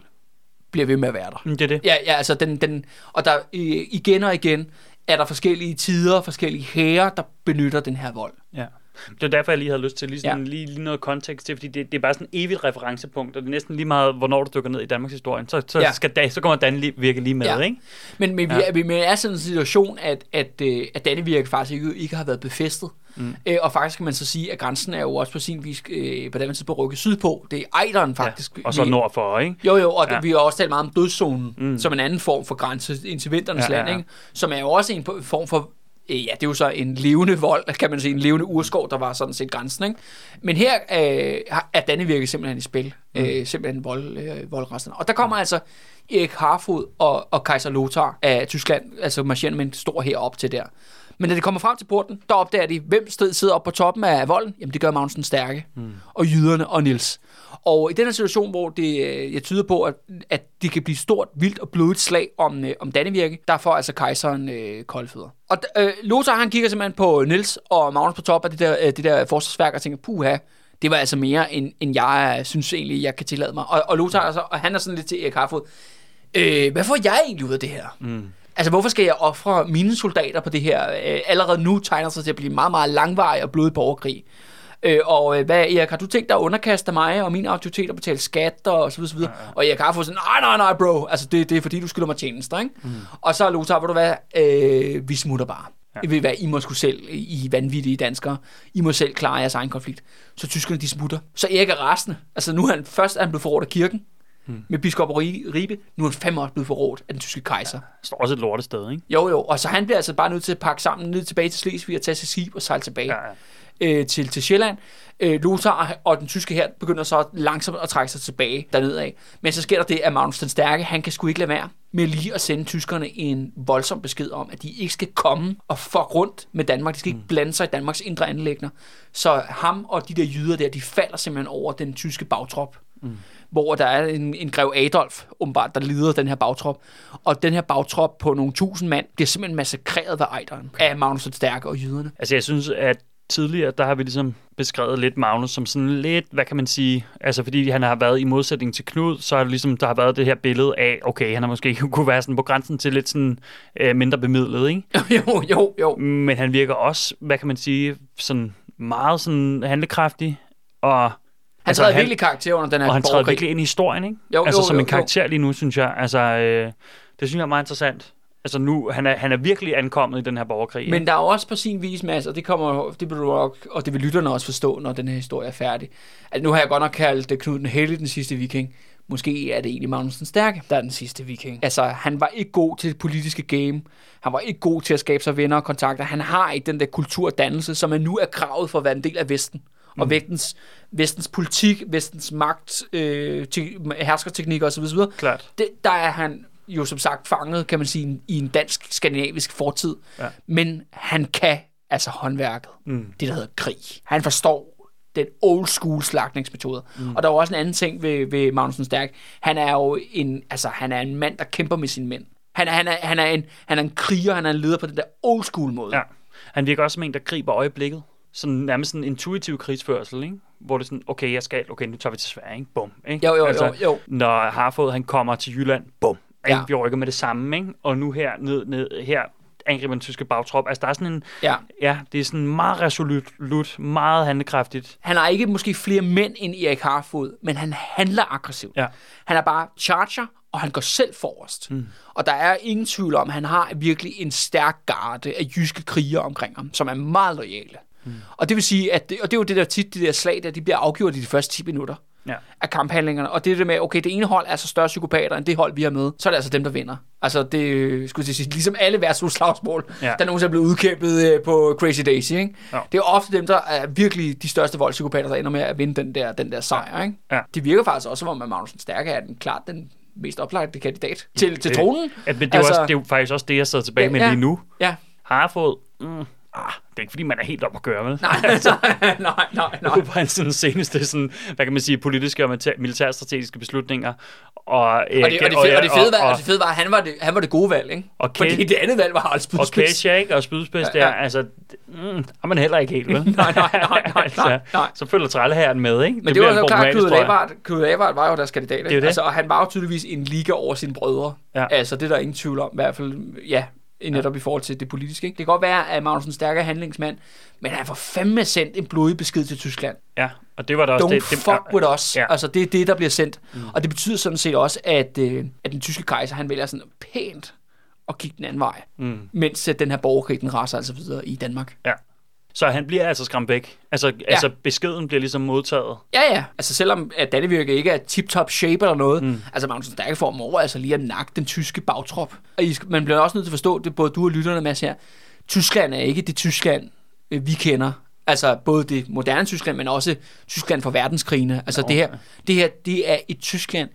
bliver ved med at være der. Mm, det er det. Ja, ja altså den, den, og der igen og igen er der forskellige tider, forskellige hære, der benytter den her vold. Ja. Det er derfor, jeg lige havde lyst til lige, sådan, ja. lige, lige noget kontekst til, fordi det, det er bare sådan et evigt referencepunkt, og det er næsten lige meget, hvornår du dykker ned i Danmarks historie, så, så, ja. skal, da, så kommer Dan virke lige med, ja. ikke? Men, men, ja. vi, vi er sådan en situation, at, at, øh, at Danne virke faktisk ikke, ikke har været befæstet. Mm. Øh, og faktisk kan man så sige, at grænsen er jo også på sin vis øh, på den tidspunkt rykket sydpå. Det er Ejderen faktisk. Ja, og så vi, nordfor, ikke? Jo, jo, og ja. det, vi har også talt meget om dødszonen, mm. som en anden form for grænse ind til vinternes ja, land, ja, ja. Ikke? som er jo også en form for Øh, ja, det er jo så en levende vold, kan man sige, en levende urskov, der var sådan set grænsen. Ikke? Men her øh, er Dannevirke simpelthen i spil, mm. øh, simpelthen vold, øh, voldresterne. Og der kommer mm. altså Erik Harfod og, og kejser Lothar af Tyskland, altså marcherende med en stor her op til der. Men da de kommer frem til porten, der opdager de, hvem strid sidder oppe på toppen af volden. Jamen, det gør Magnusen Stærke. Mm. Og jyderne og Nils. Og i den her situation, hvor det, øh, jeg tyder på, at, at det kan blive stort, vildt og blodigt slag om, øh, om Dannevirke, der får altså kejseren øh, koldfødder. Og øh, Lothar, han kigger simpelthen på Nils og Magnus på top af det der, øh, det der forsvarsværk og tænker, puha, det var altså mere, end, end jeg synes egentlig, jeg kan tillade mig. Og, og Lothar, altså, og han er sådan lidt til Erik Harfod, øh, hvad får jeg egentlig ud af det her? Mm. Altså, hvorfor skal jeg ofre mine soldater på det her? Øh, allerede nu tegner sig til at blive meget, meget langvarig og blodig borgerkrig. Øh, og øh, hvad, Erik, har du tænkt dig at underkaste mig og min autoritet og betale skat og så videre, så videre? Ja, ja. Og Erik har fået sådan, nej, nej, nej, bro, altså det, det er fordi, du skylder mig tjenester, ikke? Mm. Og så er Lothar, vil du være, øh, vi smutter bare. Ja. Det vil være, I må skulle selv, I vanvittige danskere, I må selv klare jeres egen konflikt. Så tyskerne, de smutter. Så Erik er rasende. Altså nu er han først er han blevet forrådt af kirken, hmm. med biskop Ribe. Nu er han fem år blevet forrådt af den tyske kejser. Ja, står også et lortested, ikke? Jo, jo. Og så han bliver altså bare nødt til at pakke sammen, ned tilbage til Slesvig og tage sit skib og sejle tilbage. Ja, ja øh, til, til Sjælland. Øh, Lothar og den tyske her begynder så langsomt at trække sig tilbage dernede af. Men så sker der det, at Magnus den Stærke, han kan sgu ikke lade være med lige at sende tyskerne en voldsom besked om, at de ikke skal komme og få rundt med Danmark. De skal ikke mm. blande sig i Danmarks indre anlægner. Så ham og de der jyder der, de falder simpelthen over den tyske bagtrop. Mm. Hvor der er en, en grev Adolf, umiddelbart, der lider den her bagtrop. Og den her bagtrop på nogle tusind mand bliver simpelthen massakreret ved Ejderen af Magnus den Stærke og jyderne. Altså jeg synes, at tidligere, der har vi ligesom beskrevet lidt Magnus som sådan lidt, hvad kan man sige, altså fordi han har været i modsætning til Knud, så er det ligesom, der har været det her billede af, okay, han har måske kunne være sådan på grænsen til lidt sådan øh, mindre bemidlet, ikke? jo, jo, jo. Men han virker også, hvad kan man sige, sådan meget sådan handlekraftig, og altså, træder virkelig karakter under den her Og han træder virkelig ind i historien, ikke? Jo, altså jo, som jo, en karakter jo. lige nu, synes jeg. Altså, øh, det synes jeg er meget interessant. Altså nu, han er, han er virkelig ankommet i den her borgerkrig. Men der er også på sin vis, Mads, og det, kommer, det vil du nok, og det vil lytterne også forstå, når den her historie er færdig. At nu har jeg godt nok kaldt det Knud den Hellige, den sidste viking. Måske er det egentlig Magnus den Stærke, der er den sidste viking. Altså, han var ikke god til det politiske game. Han var ikke god til at skabe sig venner og kontakter. Han har ikke den der kulturdannelse, som er nu er kravet for at være en del af Vesten. Mm. Og vestens, vestens politik, vestens magt, øh, herskerteknik osv. Klart. Det, der er han jo som sagt fanget, kan man sige, i en dansk-skandinavisk fortid. Ja. Men han kan altså håndværket. Mm. Det, der hedder krig. Han forstår den old school slagningsmetode. Mm. Og der er også en anden ting ved, ved Magnussen Stærk. Han er jo en, altså, han er en mand, der kæmper med sine mænd. Han er, han, er, han, er en, han er en kriger, han er en leder på den der old school måde. Ja. Han virker også som en, der griber øjeblikket. Sådan nærmest sådan en intuitiv krigsførsel, ikke? hvor det er sådan, okay, jeg skal, okay, nu tager vi til Sverige, ikke? Bum, ikke? Jo, jo, altså, jo, jo. Når Harfod, han kommer til Jylland, bum, Ja. Vi rykker med det samme, ikke? Og nu her, ned, ned, her angriber den tyske bagtrop. Altså, der er sådan en... Ja. ja det er sådan meget resolut, meget handlekraftigt. Han har ikke måske flere mænd end Erik Harfod, men han handler aggressivt. Ja. Han er bare charger, og han går selv forrest. Mm. Og der er ingen tvivl om, at han har virkelig en stærk garde af jyske krigere omkring ham, som er meget lojale. Mm. Og det vil sige, at det, og det er jo det der tit, de der slag der, de bliver afgjort i de første 10 minutter Ja. af kamphandlingerne. Og det er det med, okay, det ene hold er så større psykopater, end det hold, vi har med. Så er det altså dem, der vinder. Altså, det skulle jeg sige, ligesom alle værtshusslagsmål, Ja. ja. der nogensinde er blevet udkæmpet øh, på Crazy Daisy, ikke? Ja. Det er ofte dem, der er virkelig de største voldspsykopater, der ender med at vinde den der, den der sejr, ikke? Ja. Det virker faktisk også, som om at Magnussen Stærke er den klart den mest oplagte kandidat til, til tronen. At, men det, er altså, også, det er jo faktisk også det, jeg sidder tilbage Ja, med ja. lige nu. Ja. Harfod, mm, ah, det er ikke fordi, man er helt op at køre, vel? Nej, altså, nej, nej, nej. Nej. sådan, seneste sådan, hvad kan man sige, politiske og militær- militærstrategiske beslutninger. Og, øh, Og det, og det, fede, og det fede var, og, det fede var, at han var det, han var det gode valg, ikke? Og Fordi Kate- det andet valg var Harald og Spydspids. Kesha, ikke? Og spydspids Ja, der, ja. altså, mm, er man heller ikke helt, vel? Nej, nej, nej, nej, nej, nej. Så følger trælleherren med, ikke? Men det, bliver var så klart, Knud. Lavard, Knud Lavard var jo deres kandidat. jo Ikke? det. Altså, og han var jo tydeligvis en liga over sine brødre. Ja. Altså, det er der ingen tvivl om. I hvert fald, ja, netop i forhold til det politiske. Ikke? Det kan godt være, at Magnussen stærker handlingsmand, men han får fandme sendt en blodig besked til Tyskland. Ja, og det var da også Don't det. det fuck with us. Ja. Ja. Altså, det er det, der bliver sendt. Mm. Og det betyder sådan set også, at, øh, at den tyske kejser, han vælger sådan pænt at kigge den anden vej. Mm. Mens øh, den her borgerkrig, den raser altså videre i Danmark. Ja. Så han bliver altså skræmt væk. Altså, ja. altså beskeden bliver ligesom modtaget. Ja, ja. Altså selvom at Dannevirke ikke er tip-top shape eller noget, mm. altså Magnussen Stærke får dem over altså lige at nakke den tyske bagtrop. Og I, man bliver også nødt til at forstå, det både du og lytterne med her, Tyskland er ikke det Tyskland, øh, vi kender. Altså både det moderne Tyskland, men også Tyskland fra verdenskrigene. Altså det her, det her, det er et Tyskland,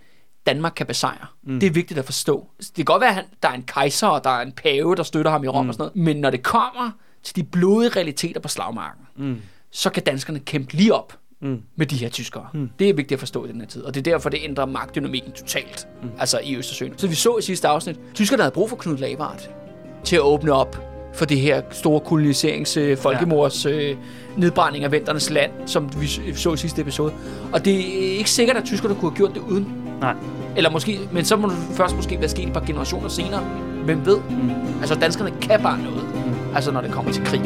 Danmark kan besejre. Mm. Det er vigtigt at forstå. Det kan godt være, at han, der er en kejser, og der er en pave, der støtter ham i Rom mm. og sådan noget. Men når det kommer til de blodige realiteter på slagmarken, Mm. så kan danskerne kæmpe lige op Mm. med de her tyskere. Mm. Det er vigtigt at forstå i den her tid, og det er derfor, det ændrer magtdynamikken totalt, mm. altså i Østersøen. Så vi så i sidste afsnit, tyskerne havde brug for Knud Lavard til at åbne op for det her store koloniserings, øh, folkemords øh, nedbrænding af venternes land, som vi så i sidste episode. Og det er ikke sikkert, at tyskerne kunne have gjort det uden. Nej. Eller måske, men så må det først måske være sket et par generationer senere. Hvem ved? Mm. Altså, danskerne kan bare noget. Altså, når det kommer til krig.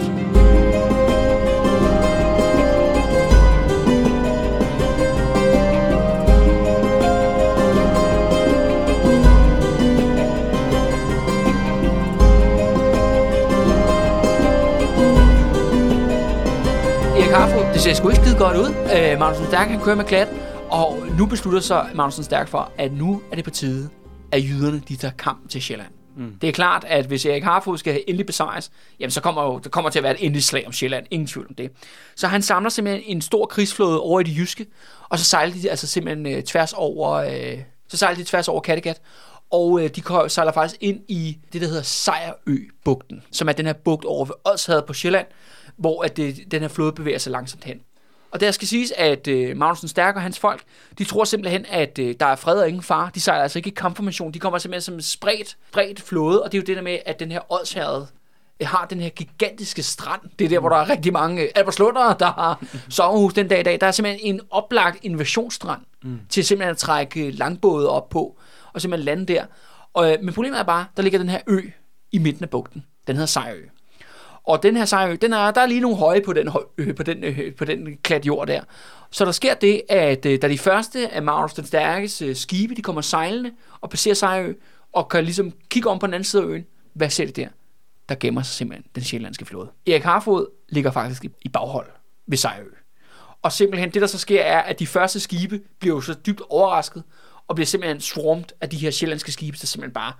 Erik Harfod, det ser sgu ikke skide godt ud. Øh, Magnussen Stærk, han kører med klat, og nu beslutter sig Magnussen Stærk for, at nu er det på tide, at jyderne de tager kamp til Sjælland. Mm. Det er klart, at hvis Erik Harfod skal endelig besejres, jamen så kommer jo, der kommer til at være et endeligt slag om Sjælland. Ingen tvivl om det. Så han samler simpelthen en stor krigsflåde over i det jyske, og så sejler de altså simpelthen øh, tværs over, øh, så sejler de tværs over Kattegat, og øh, de sejler faktisk ind i det, der hedder Sejrø-bugten, som er den her bugt over ved Odshavet på Sjælland, hvor at det, den her flåde bevæger sig langsomt hen. Og der skal siges, at øh, Magnussen Stærk og hans folk, de tror simpelthen, at øh, der er fred og ingen far. De sejler altså ikke i kampformation. De kommer simpelthen som en spredt, spredt flåde, og det er jo det der med, at den her Odshavet øh, har den her gigantiske strand. Det er der, hvor der er rigtig mange øh, alberslundere, der har sommerhus den dag i dag. Der er simpelthen en oplagt invasionsstrand mm. til simpelthen at trække langbåde op på, og simpelthen lande der. Og, øh, men problemet er bare, der ligger den her ø i midten af bugten. Den hedder Sejrø. Og den her sejrø, den er, der er lige nogle høje på den, øh, på den, øh, på den klat jord der. Så der sker det, at øh, da de første af Magnus den Stærkes øh, skibe, de kommer sejlende og passerer Sejrø, og kan ligesom kigge om på den anden side af øen, hvad ser det der? Der gemmer sig simpelthen den sjællandske flåde. Erik Harfod ligger faktisk i, i baghold ved Sejrø. Og simpelthen det, der så sker, er, at de første skibe bliver jo så dybt overrasket, og bliver simpelthen swarmed af de her sjællandske skibe, der simpelthen bare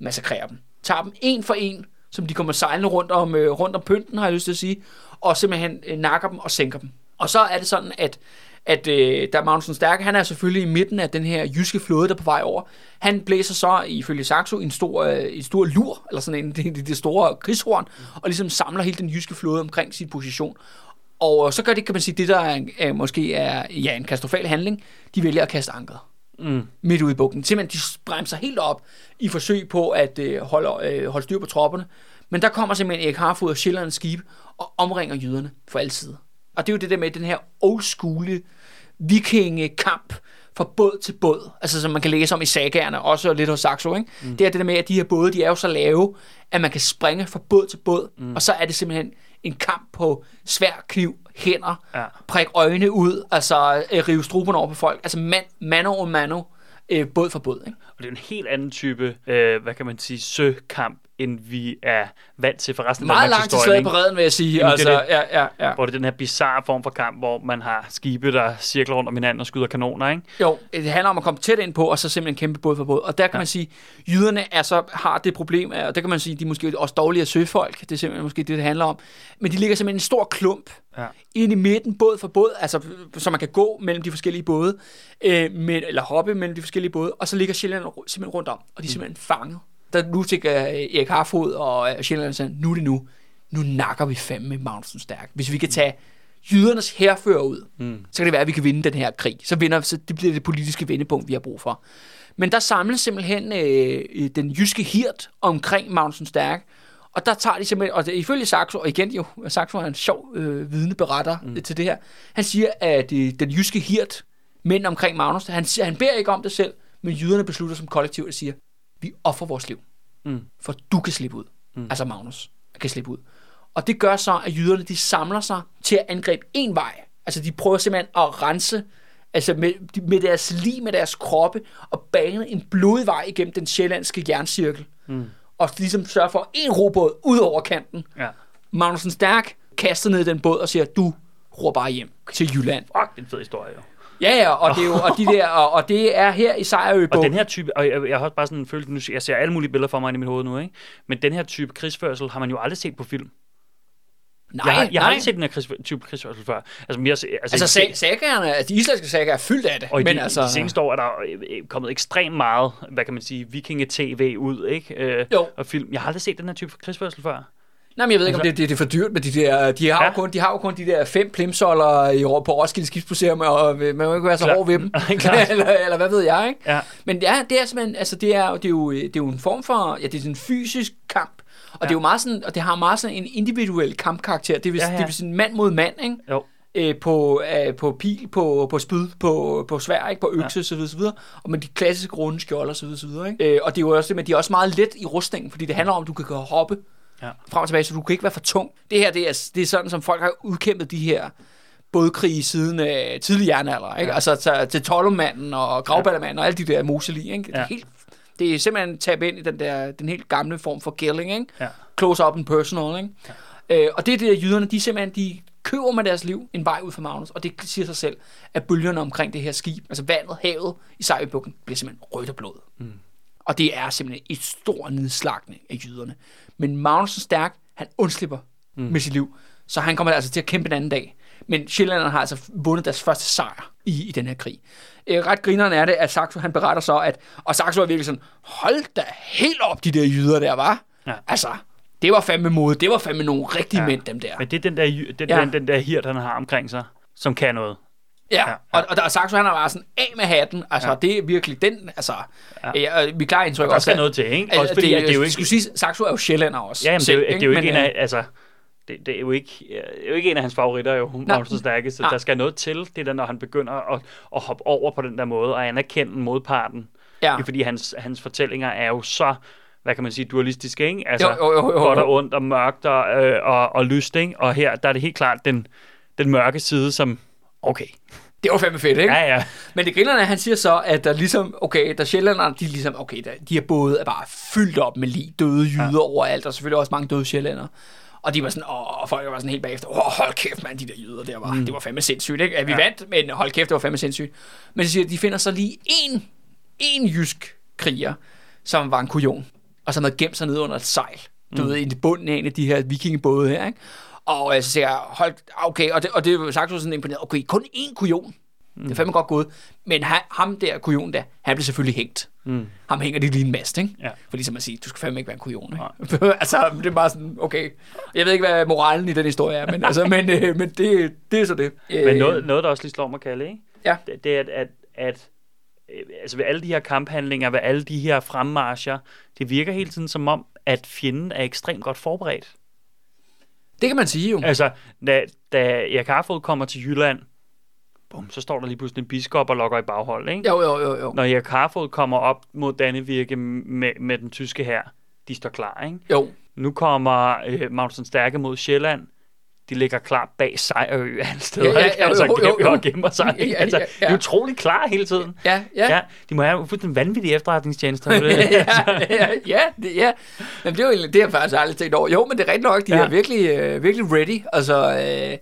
massakrerer dem. Tager dem en for en, som de kommer sejlende rundt om, øh, rundt om pynten, har jeg lyst til at sige, og simpelthen øh, nakker dem og sænker dem. Og så er det sådan, at, at øh, der er Magnussen Stærke, han er selvfølgelig i midten af den her jyske flåde, der er på vej over. Han blæser så, ifølge Saxo, en stor, øh, en stor lur, eller sådan en, det, det store krigshorn, og ligesom samler hele den jyske flåde omkring sin position. Og så gør det, kan man sige, det der er, øh, måske er ja, en katastrofal handling. De vælger at kaste anker Mm. midt ude i bugten. Simpelthen, de bremser helt op i forsøg på at øh, holde, øh, holde styr på tropperne. Men der kommer simpelthen Erik Harfod og Sjællands skib og omringer jyderne for altid. Og det er jo det der med den her old school vikingekamp fra båd til båd, altså som man kan læse om i sagerne, også lidt hos Saxo, ikke? Mm. Det er det der med, at de her både, de er jo så lave, at man kan springe fra båd til båd, mm. og så er det simpelthen en kamp på svær kniv, hænder, Ja. prik øjne ud, altså øh, rive struberne over på folk, altså man, mano og mano, øh, båd for båd, ikke? Og det er en helt anden type, øh, hvad kan man sige, søkamp, end vi er vant til for resten af Meget langt til slaget på redden, vil jeg sige. Jamen, det altså, ja, ja, ja. Hvor det er den her bizarre form for kamp, hvor man har skibe, der cirkler rundt om hinanden og skyder kanoner, ikke? Jo, det handler om at komme tæt ind på, og så simpelthen kæmpe båd for båd. Og der kan ja. man sige, jyderne er så, har det problem, og der kan man sige, de er måske også dårligere søfolk. Det er simpelthen måske det, det handler om. Men de ligger simpelthen en stor klump Ja. ind i midten, båd for båd, altså så man kan gå mellem de forskellige både, øh, med, eller hoppe mellem de forskellige både, og så ligger Sjælland simpelthen rundt om, og de er simpelthen fanget. Der nu tænker øh, Erik Harfod og øh, Sjælland nu er det nu. Nu nakker vi fandme Magnussen stærk. Hvis vi kan tage jydernes herfører ud, mm. så kan det være, at vi kan vinde den her krig. Så, vinder, så det bliver det politiske vendepunkt, vi har brug for. Men der samles simpelthen øh, øh, den jyske hirt omkring Magnussen Stærk, og der tager de simpelthen, og ifølge Saxo, og igen jo, Saxo er en sjov øh, vidne beretter mm. til det her, han siger, at øh, den jyske hirt, mænd omkring Magnus, han, siger, han beder ikke om det selv, men jyderne beslutter som kollektiv, at siger, vi offer vores liv, Mm. for du kan slippe ud. Mm. Altså Magnus kan slippe ud. Og det gør så, at jyderne de samler sig til at angribe en vej. Altså de prøver simpelthen at rense altså med, med deres lig, med deres kroppe, og bane en blodig vej igennem den sjællandske jerncirkel. Mm. Og ligesom sørge for en robåd ud over kanten. Ja. Magnussen Stærk kaster ned i den båd og siger, du ror bare hjem til Jylland. Fuck, det er en fed historie, jo. Ja, ja, og det er jo, og de der, og, og det er her i Sejrø Og den her type, og jeg, jeg har også bare sådan en følelse, nu jeg ser alle mulige billeder for mig i mit hoved nu, ikke? Men den her type krigsførsel har man jo aldrig set på film. Nej, jeg har, jeg har nej. aldrig set den her krigs, type krigsførsel før. Altså, mere, altså, Altså, sag, sagerne, altså, de islandske sager er fyldt af det. og i men de, altså, de seneste år er der øh, kommet ekstremt meget, hvad kan man sige, vikinge-tv ud, ikke? Øh, Jo. Og film. Jeg har aldrig set den her type krigsførsel før. Nej, men jeg ved ikke, om Altså- det, det, det er for dyrt med de der... De har, ja. Jo kun, de har jo kun de der fem plimsoller i, på Roskilde Skibsmuseum, og man må ikke være så Klar. hård ved dem. Eller, eller hvad ved jeg, ikke? Ja. Men ja, det er simpelthen... Altså, det er, det er, jo, det er jo en form for... Ja, det er sådan en fysisk kamp. Og ja. det er jo meget sådan... Og det har meget sådan en individuel kampkarakter. Det vil, ja, Ja, det vil sige mand mod mand, ikke? Jo. øh, på, øh, på pil, på, på spyd, på, på svær, ikke? på økse, ja. så videre, og med de klassiske runde skjolder, så videre, ikke? Øh, og det er jo også det, men de er også meget let i rustningen, fordi det handler om, at du kan gå hoppe Ja. frem og tilbage, så du kan ikke være for tung. Det her, det er, det er sådan, som folk har udkæmpet de her bådkrige siden øh, tidlig jernalder, ikke? Ja. Altså til, til Tollumanden og Gravballermanden og alle de der moseli, ikke? Det er, Ja. helt, det er simpelthen tab ind i den der, den helt gamle form for gilling, ikke? Ja. Close up and personal, ikke? Ja. Øh, og det er det, der jyderne, de simpelthen, de køber med deres liv en vej ud for Magnus, og det siger sig selv, at bølgerne omkring det her skib, altså vandet, havet i Sejlbukken, bliver simpelthen rødt af blod. Mm. Og det er simpelthen et stor nedslagning af jyderne. Men Magnussen Stærk, han undslipper mm. med sit liv, så han kommer altså til at kæmpe en anden dag. Men Sjællanderne har altså vundet deres første sejr i, i den her krig. Øh, ret grineren er det, at Saxo han beretter så, at, og Saxo er virkelig sådan, hold da helt op, de der jyder der, var. Ja. Altså, det var fandme mod, det var fandme nogle rigtige ja. Mænd, dem der. Men det er den der, den, ja. den, den der hirt, han har omkring sig, som kan noget. Ja, Ja. Og, og der er Saxo, han er bare sådan af med hatten. Altså, ja. Det er virkelig den, altså, ja. Ja, vi klarer indtryk Der også. skal at- noget til, ikke? Også fordi, det, at det er jo ikke... skulle sige, Saxo er jo sjællander også. Ja, men det er jo, det er jo ikke en Men, af, øh, altså, det, det, er jo ikke, det er jo ikke en af hans favoritter, jo, Magnus Stærke, så Nej. der skal noget til, det er der, når han begynder at, at hoppe over på den der måde, og anerkende modparten. Ja. Er fordi, hans, hans fortællinger er jo så, hvad kan man sige, dualistiske, ikke? Altså, Jo, jo, jo, jo, godt jo. og ondt, og mørkt og, øh, og, og lyst, ikke? Og her, der er det helt klart den, den mørke side, som, okay, Det var fandme fedt, ikke? ja, ja, Men det grillerne, han siger så, at der ligesom, okay, der sjællanderne, de er ligesom, okay, der, de her både er bare fyldt op med lig, døde jyder ja. overalt, og selvfølgelig også mange døde sjællænder. Og de var sådan, åh, og folk var sådan helt bagefter, åh, hold kæft, mand, de der jyder der var, mm. det var fandme sindssygt, ikke? At vi ja. Vandt, men hold kæft, det var fandme sindssygt. Men de siger, de finder så lige en, en jysk kriger, som var en kujon, og som havde gemt sig ned under et sejl. Du mm. ved, i bunden af en af de her vikingebåde her, ikke? Og øh, så siger jeg, hold, okay, og det, og det er sagt sådan imponeret, okay, kun én kujon. Mm. Det er fandme godt gået. Men han, ham der, kujon der, han blev selvfølgelig hængt. Mm. Ham hænger de lige en mast, ikke? Ja. For ligesom at sige, du skal fandme ikke være en kujon, ikke? altså, det er bare sådan, okay. Jeg ved ikke, hvad moralen i den historie er, men, altså, men, øh, men det, det er så det. Men Øh, noget, noget der også lige slår mig, Kalle, ikke? Ja. Det, det er, at, at, at øh, altså ved alle de her kamphandlinger, ved alle de her fremmarscher, det virker hele tiden som om, at fjenden er ekstremt godt forberedt. Det kan man sige jo. Altså, da, da Erik Harfod kommer til Jylland, bum, så står der lige pludselig en biskop og lokker i baghold, ikke? Jo, jo, jo, jo. Når Erik Harfod kommer op mod Dannevirke med, med den tyske her, de står klar, ikke? Jo, Nu kommer øh, Magnus den Stærke mod Sjælland, de ligger klar bag Sejrø alle steder. Ja, ja, ikke? jo, altså, jo, jo, jo. og gemmer sig. Ja, ikke? ja, altså, ja. De er utrolig klar hele tiden. Ja, ja. Ja, de må have fuldstændig vanvittige efterretningstjenester. ja, ja, ja, det, ja. Jamen, det er jo det har jeg faktisk aldrig tænkt over. Jo, men det er rigtigt nok, de Ja. er virkelig, øh, virkelig ready. Altså, øh,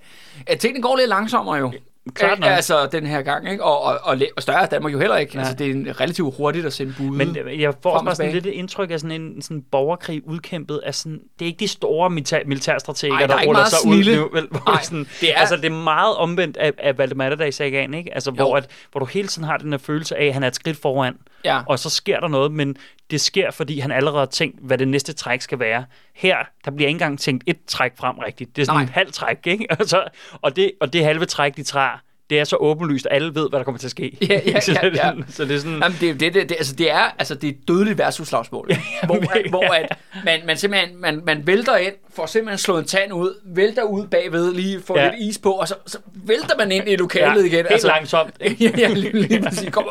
ja, tingene går lidt langsommere jo. Klart nok. Altså, den her gang, ikke? Og, og, og, og større er Danmark jo heller ikke. Altså, det er en relativt hurtigt at sende bud. Men øh, jeg får også sådan lidt et indtryk af sådan en sådan borgerkrig udkæmpet af sådan, det er ikke de store militær, militærstrateger, Ej, der er der ruller sig ud nu. Vel, sådan, det er-. Altså, det er meget omvendt af, af Valdemar Atterdag-sagaen, ikke? Altså, hvor, at, hvor du hele tiden har den her følelse af, at han er et skridt foran, ja. og så sker der noget, men det sker, fordi han allerede har tænkt, hvad det næste træk skal være. Her, der bliver ikke engang tænkt et træk frem rigtigt. Det er sådan Nej. et halvt træk, ikke? Og, så, og, det, og det halve træk, de træder, det er så åbenlyst, at alle ved, hvad der kommer til at ske. Ja, ja, så, ja, det er ja. sådan- så det er sådan... Jamen, det, det, det, det, altså, det er, altså, det er dødeligt værtshusslagsmål. hvor, at, hvor at man, man simpelthen man, man vælter ind, får simpelthen slået en tand ud, vælter ud bagved, lige får Ja. lidt is på, og så, så vælter man ind i lokalet igen. Helt langsomt. ja, ja, lige, lige præcis. Kommer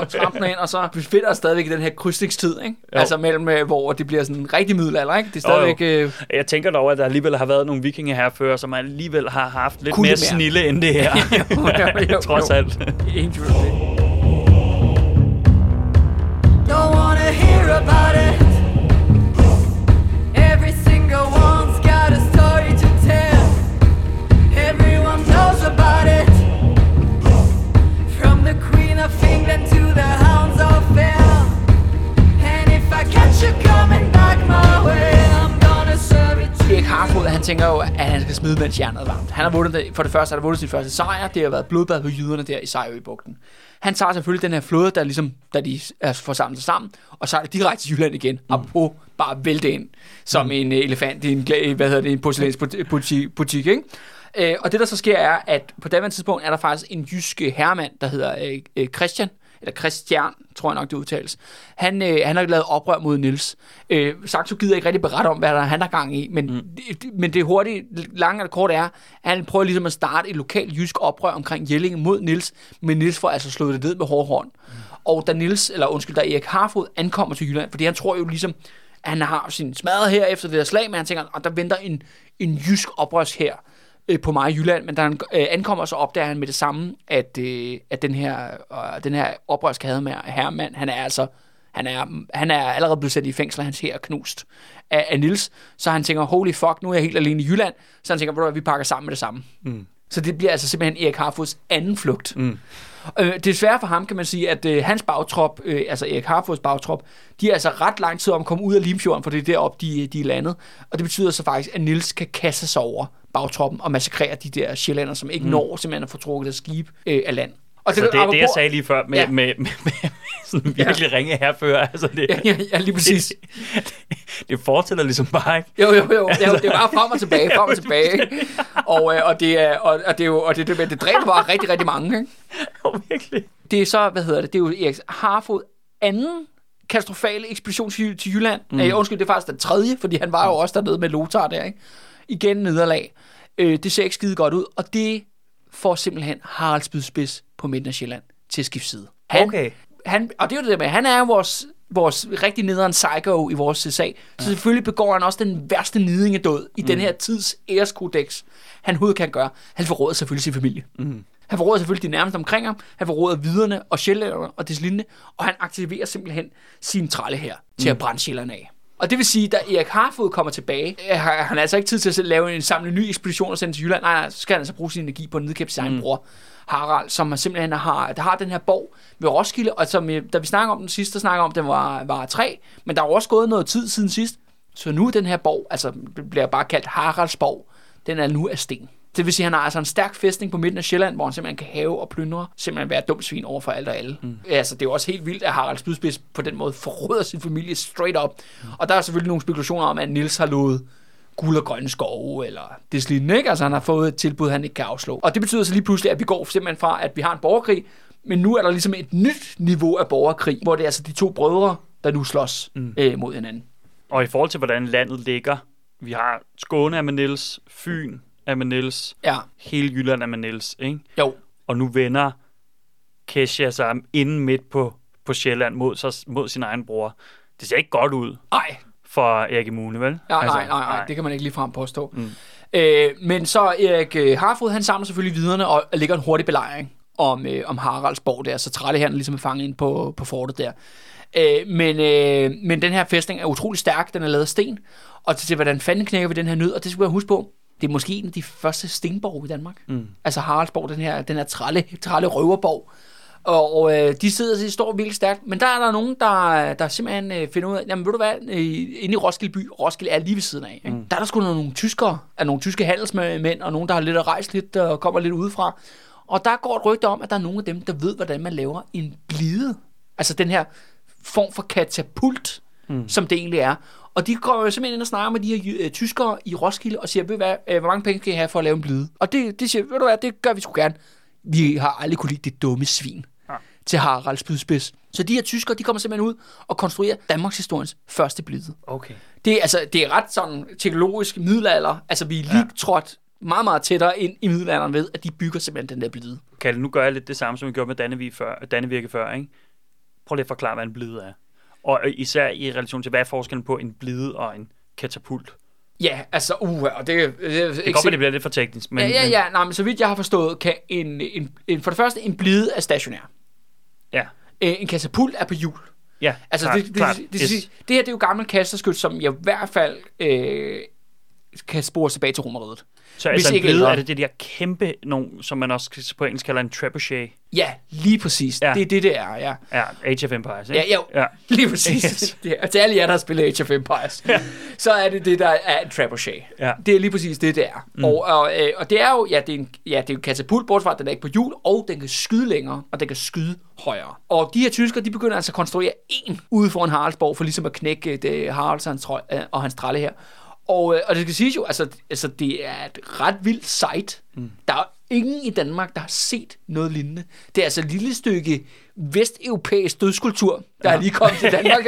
åh, trampene ind, og så befinder os stadigvæk i den her krydsningstid, ikke? Jo. Altså mellem, øh, hvor det bliver sådan rigtig middelalder, ikke? Det er Jo, jo. stadigvæk... Øh, Jeg tænker dog, at der alligevel har været nogle vikinger her før, som alligevel har haft lidt Kunne mere mere. snille end det her. Jo, jo, jo, Trods jo. alt. ingen tvivl om det. Don't wanna hear about it. Every single one's got a story to tell. Everyone knows about it. From the Queen of England to the Hounds of Hell. And if I catch you coming back my way, Erik Harfod, han tænker jo, at han skal smide, mens jernet er varmt. Han har vundet det, for det første har han vundet sin første sejr. Det har været blodbad på jyderne der i Sejrøbugten. Han tager selvfølgelig den her flåde, der ligesom, da de er forsamlet sig sammen, og sejler direkte til Jylland igen, mm. og på bare vælte ind, som mm. en øh, elefant i en, hvad hedder det, en porcelænsbutik, butik, ikke? Øh, og det, der så sker, er, at på daværende tidspunkt er der faktisk en jysk øh, herremand, der hedder øh, øh, Christian, eller Christian, tror jeg nok, det udtales. Han, øh, han har lavet oprør mod Nils. Øh, Saxo gider ikke rigtig berette om, hvad der han har gang i, men, mm. det, men det hurtigt, lange eller kort er, at han prøver ligesom at starte et lokalt jysk oprør omkring Jelling mod Nils, men Nils får altså slået det ned med hårdhånd. Mm. Og da Nils, eller undskyld, da Erik Harfod ankommer til Jylland, fordi han tror jo ligesom, at han har sin smadret her efter det der slag, men han tænker, at der venter en, en jysk oprørs her øh, på mig i Jylland, men da han øh, ankommer, så opdager han med det samme, at, øh, at den her, øh, den her oprørske herremand, han er altså han er, han er allerede blevet sat i fængsel, hans her er knust af, af Nils. Så han tænker, holy fuck, nu er jeg helt alene i Jylland. Så han tænker, vi pakker sammen med det samme. Mm. Så det bliver altså simpelthen Erik Harfods anden flugt. Mm. Øh, desværre for ham kan man sige, at øh, hans bagtrop, øh, altså Erik Harfods bagtrop, de er altså ret lang tid om at komme ud af Limfjorden, for det er deroppe, de, de er landet. Og det betyder så faktisk, at Nils kan kaste sig over bagtroppen og massakrere de der sjællander, som ikke mm. når simpelthen at få trukket deres skib øh, af land. Og Så det, det, jeg apropos- sagde lige før med, Ja. ja. med, med, med, med sådan virkelig ringe herfører, altså det, Ja, ja, ja, lige præcis. det, det fortæller ligesom bare ikke. Jo, jo, jo. Det jo- det er bare frem og tilbage, frem og tilbage. ikke? Og, øh, og, det er, og, og det er jo, og det, det, det dræber bare rigtig, rigtig mange. Ikke? Jo, virkelig. Det er så, hvad hedder det, det er jo Erik Harfod anden katastrofale ekspedition til, til Jylland. Mm. Øh, undskyld, det er faktisk den tredje, fordi han var jo også dernede med Lothar der, ikke? Igen nederlag. Øh, det ser ikke skide godt ud, og det får simpelthen Harald Spydspids på midten af Sjælland til at skifte side. Han, Okay. Han, og det er jo det der med, han er vores, vores rigtig nederen psycho i vores sag. Så selvfølgelig begår han også den værste nidingedød i mm. den her tids æreskodex, han overhovedet kan gøre. Han forråder selvfølgelig sin familie. Mm. Han forråder selvfølgelig de nærmeste omkring ham. Han forråder viderne og sjællænderne og des lignende. Og han aktiverer simpelthen sin tralle her til at brænde sjælderne af. Og det vil sige, da Erik Harfod kommer tilbage, har han altså ikke tid til at lave en samle ny ekspedition og sende til Jylland. Nej, nej, så skal han altså bruge sin energi på at nedkæmpe sin egen Mm. bror, Harald, som simpelthen har, der har den her borg ved Roskilde, og som, øh, da vi snakker om den sidste, der snakker om, at den var, var tre, men der er også gået noget tid siden sidst. Så nu den her borg, altså bliver bare kaldt Haraldsborg, den er nu af sten. Det vil sige, at han har altså en stærk fæstning på midten af Sjælland, hvor han simpelthen kan have og plyndre, simpelthen være dumt svin over for alt og alle. Mm. Altså, det er jo også helt vildt, at Harald Spydspids på den måde forråder sin familie straight up. Mm. Og der er selvfølgelig nogle spekulationer om, at Nils har lovet guld og grønne skove, eller det lignende, ikke? Altså, han har fået et tilbud, han ikke kan afslå. Og det betyder så lige pludselig, at vi går simpelthen fra, at vi har en borgerkrig, men nu er der ligesom et nyt niveau af borgerkrig, hvor det er altså de to brødre, der nu slås mm. øh, mod hinanden. Og i forhold til, hvordan landet ligger, vi har Skåne er med Niels, Fyn er med Niels, Ja, hele Jylland er med Niels, ikke? jo. Og nu vender Kesha sig inden midt på, på Sjælland mod, sig, mod sin egen bror. Det ser ikke godt ud Ej, for Erik Mune, vel? Ja, altså, nej, nej, nej, det kan man ikke lige frem påstå. Mm. Øh, men så Erik øh, Harfod, han samler selvfølgelig viderne og lægger en hurtig belejring om, øh, om Haraldsborg der, så Tralle han ligesom er fanget ind på, på fortet der. Øh, men, øh, men den her fæstning er utrolig stærk, den er lavet af sten, og til hvordan fanden knækker vi den her nød, og det skal vi huske på, det er måske en af de første stenborg i Danmark. Mm. Altså Haraldsborg, den her, den her tralle, tralle røverborg. Og, og øh, de sidder de står virkelig stærkt. Men der er der nogen, der, der simpelthen øh, finder ud af, jamen ved du hvad, øh, inde i Roskilde by, Roskilde er lige ved siden af, ikke? Mm. der er der sgu nogle, tyskere, er nogle tyske handelsmænd, og nogen, der har lidt at rejse lidt og kommer lidt udefra. Og der går et rygte om, at der er nogle af dem, der ved, hvordan man laver en blide. Altså den her form for katapult, mm. som det egentlig er. Og de går jo simpelthen ind og snakker med de her øh, tyskere i Roskilde og siger, ved hvad, øh, hvor mange penge skal I have for at lave en blide? Og det, det siger, ved du hvad, det gør vi sgu gerne. Vi har aldrig kunne lide det dumme svin Ja. til Harald Spydspids. Så de her tyskere, de kommer simpelthen ud og konstruerer Danmarks historiens første blide. Okay. Det er, altså, det er ret sådan teknologisk middelalder. Altså, vi er lige Ja. ja. trådt meget, meget tættere ind i middelalderen ved, at de bygger simpelthen den der blide. Kalle, nu gør jeg lidt det samme, som vi gjorde med Dannevirke før, Dannevirke før ikke? Prøv lige at forklare, hvad en blide er. Og øh, især i relation til, hvad er forskellen på en blide og en katapult? Ja, altså, uh, og det, det, det er kan godt være, det bliver lidt for teknisk, men, ja, ja, ja, nej, men så vidt jeg har forstået, kan en, en, en for det første, en blide er stationær. ja, En katapult er på hjul. ja Altså, klart, det, det, klart. det, det, yes. det, det her det er jo gammel kasterskyt, som jeg i hvert fald øh, kan spore tilbage til Romeriet. Så hvis altså en blide er det det der kæmpe, nogen, som man også på engelsk kalder en trebuchet. Ja, lige præcis. Ja. Det er det, det er, ja. Ja, Age of Empires, ikke? Ja, jo, Ja. lige præcis. Yes. Det er, til alle jer, der har spillet Age of Empires, ja. så er det det, der er en trebuchet. Ja. Det er lige præcis det, det er. Mm. Og, og, øh, og det er jo, ja, det er en, ja, det er en katapult, bortset fra, at den er ikke på hjul, og den kan skyde længere, og den kan skyde højere. Og de her tyskere, de begynder altså at konstruere en ude foran Haraldsborg, for ligesom at knække det, Haralds og hans, øh, og hans tralle her. Og, øh, og det skal siges jo, altså, altså det er et ret vildt site. Mm. Der er ingen i Danmark, der har set noget lignende. Det er altså et lille stykke vesteuropæisk dødskultur, der ja. er lige kommet til Danmark.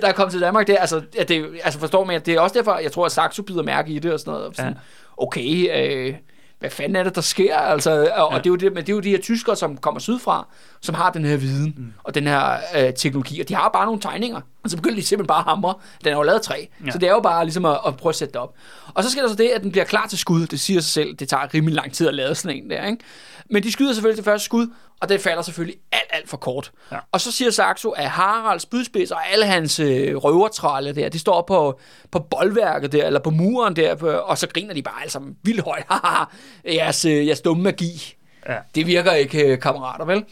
der er kommet til Danmark. Det er, altså, det, altså forstår man, det er også derfor, jeg tror, at Saxo bider mærke i det og sådan noget. Sådan, Ja. Okay, øh, hvad fanden er det, der sker? Altså, og, ja. og det, er jo det, men det er jo de her tyskere, som kommer sydfra, som har den her viden mm. og den her øh, teknologi, og de har bare nogle tegninger, og så begynder de simpelthen bare at hamre. Den er jo lavet træ, Ja. ja. så det er jo bare ligesom at, at prøve at sætte det op. Og så sker der så det, at den bliver klar til skud. Det siger sig selv, det tager rimelig lang tid at lave sådan en der, ikke? Men de skyder selvfølgelig det første skud, og det falder selvfølgelig alt, alt for kort. Ja. Og så siger Saxo, at Haralds spydspids og alle hans øh, røvertralle der, de står på, på boldværket der, eller på muren der, på, og så griner de bare alle sammen vildt højt. Jeres, øh, jeres dumme magi. Ja. Det virker ikke, øh, kammerater, vel?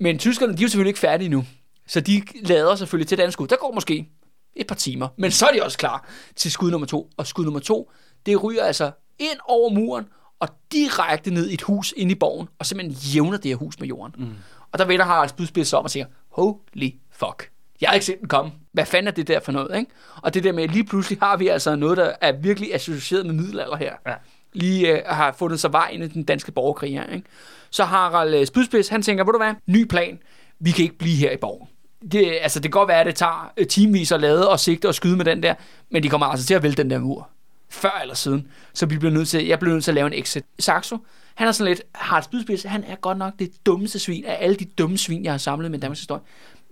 Men tyskerne, de er jo selvfølgelig ikke færdige nu. Så de lader selvfølgelig til et andet skud. Der går måske et par timer. Men så er de også klar til skud nummer to. Og skud nummer to, det ryger altså ind over muren og direkte ned i et hus inde i borgen, og simpelthen jævner det her hus med jorden. Mm. Og der vender Harald spydspids sig om og siger, holy fuck. Jeg har ikke set den komme. Hvad fanden er det der for noget, ikke? Og det der med, at lige pludselig har vi altså noget, der er virkelig associeret med middelalder her. Ja. Lige øh, har fundet sig vej ind i den danske borgerkrig her, ikke? Så Harald Spydspids, han tænker, ved du hvad, ny plan. Vi kan ikke blive her i borgen. Det, altså, det kan godt være, at det tager øh, timevis at lade og sigte og skyde med den der, men de kommer altså til at vælte den der mur. Før eller siden. Så vi bliver nødt til, jeg bliver nødt til at lave en exit. Saxo, han er sådan lidt, Harald Spydspids, han er godt nok det dummeste svin af alle de dumme svin, jeg har samlet med Danmarks historie.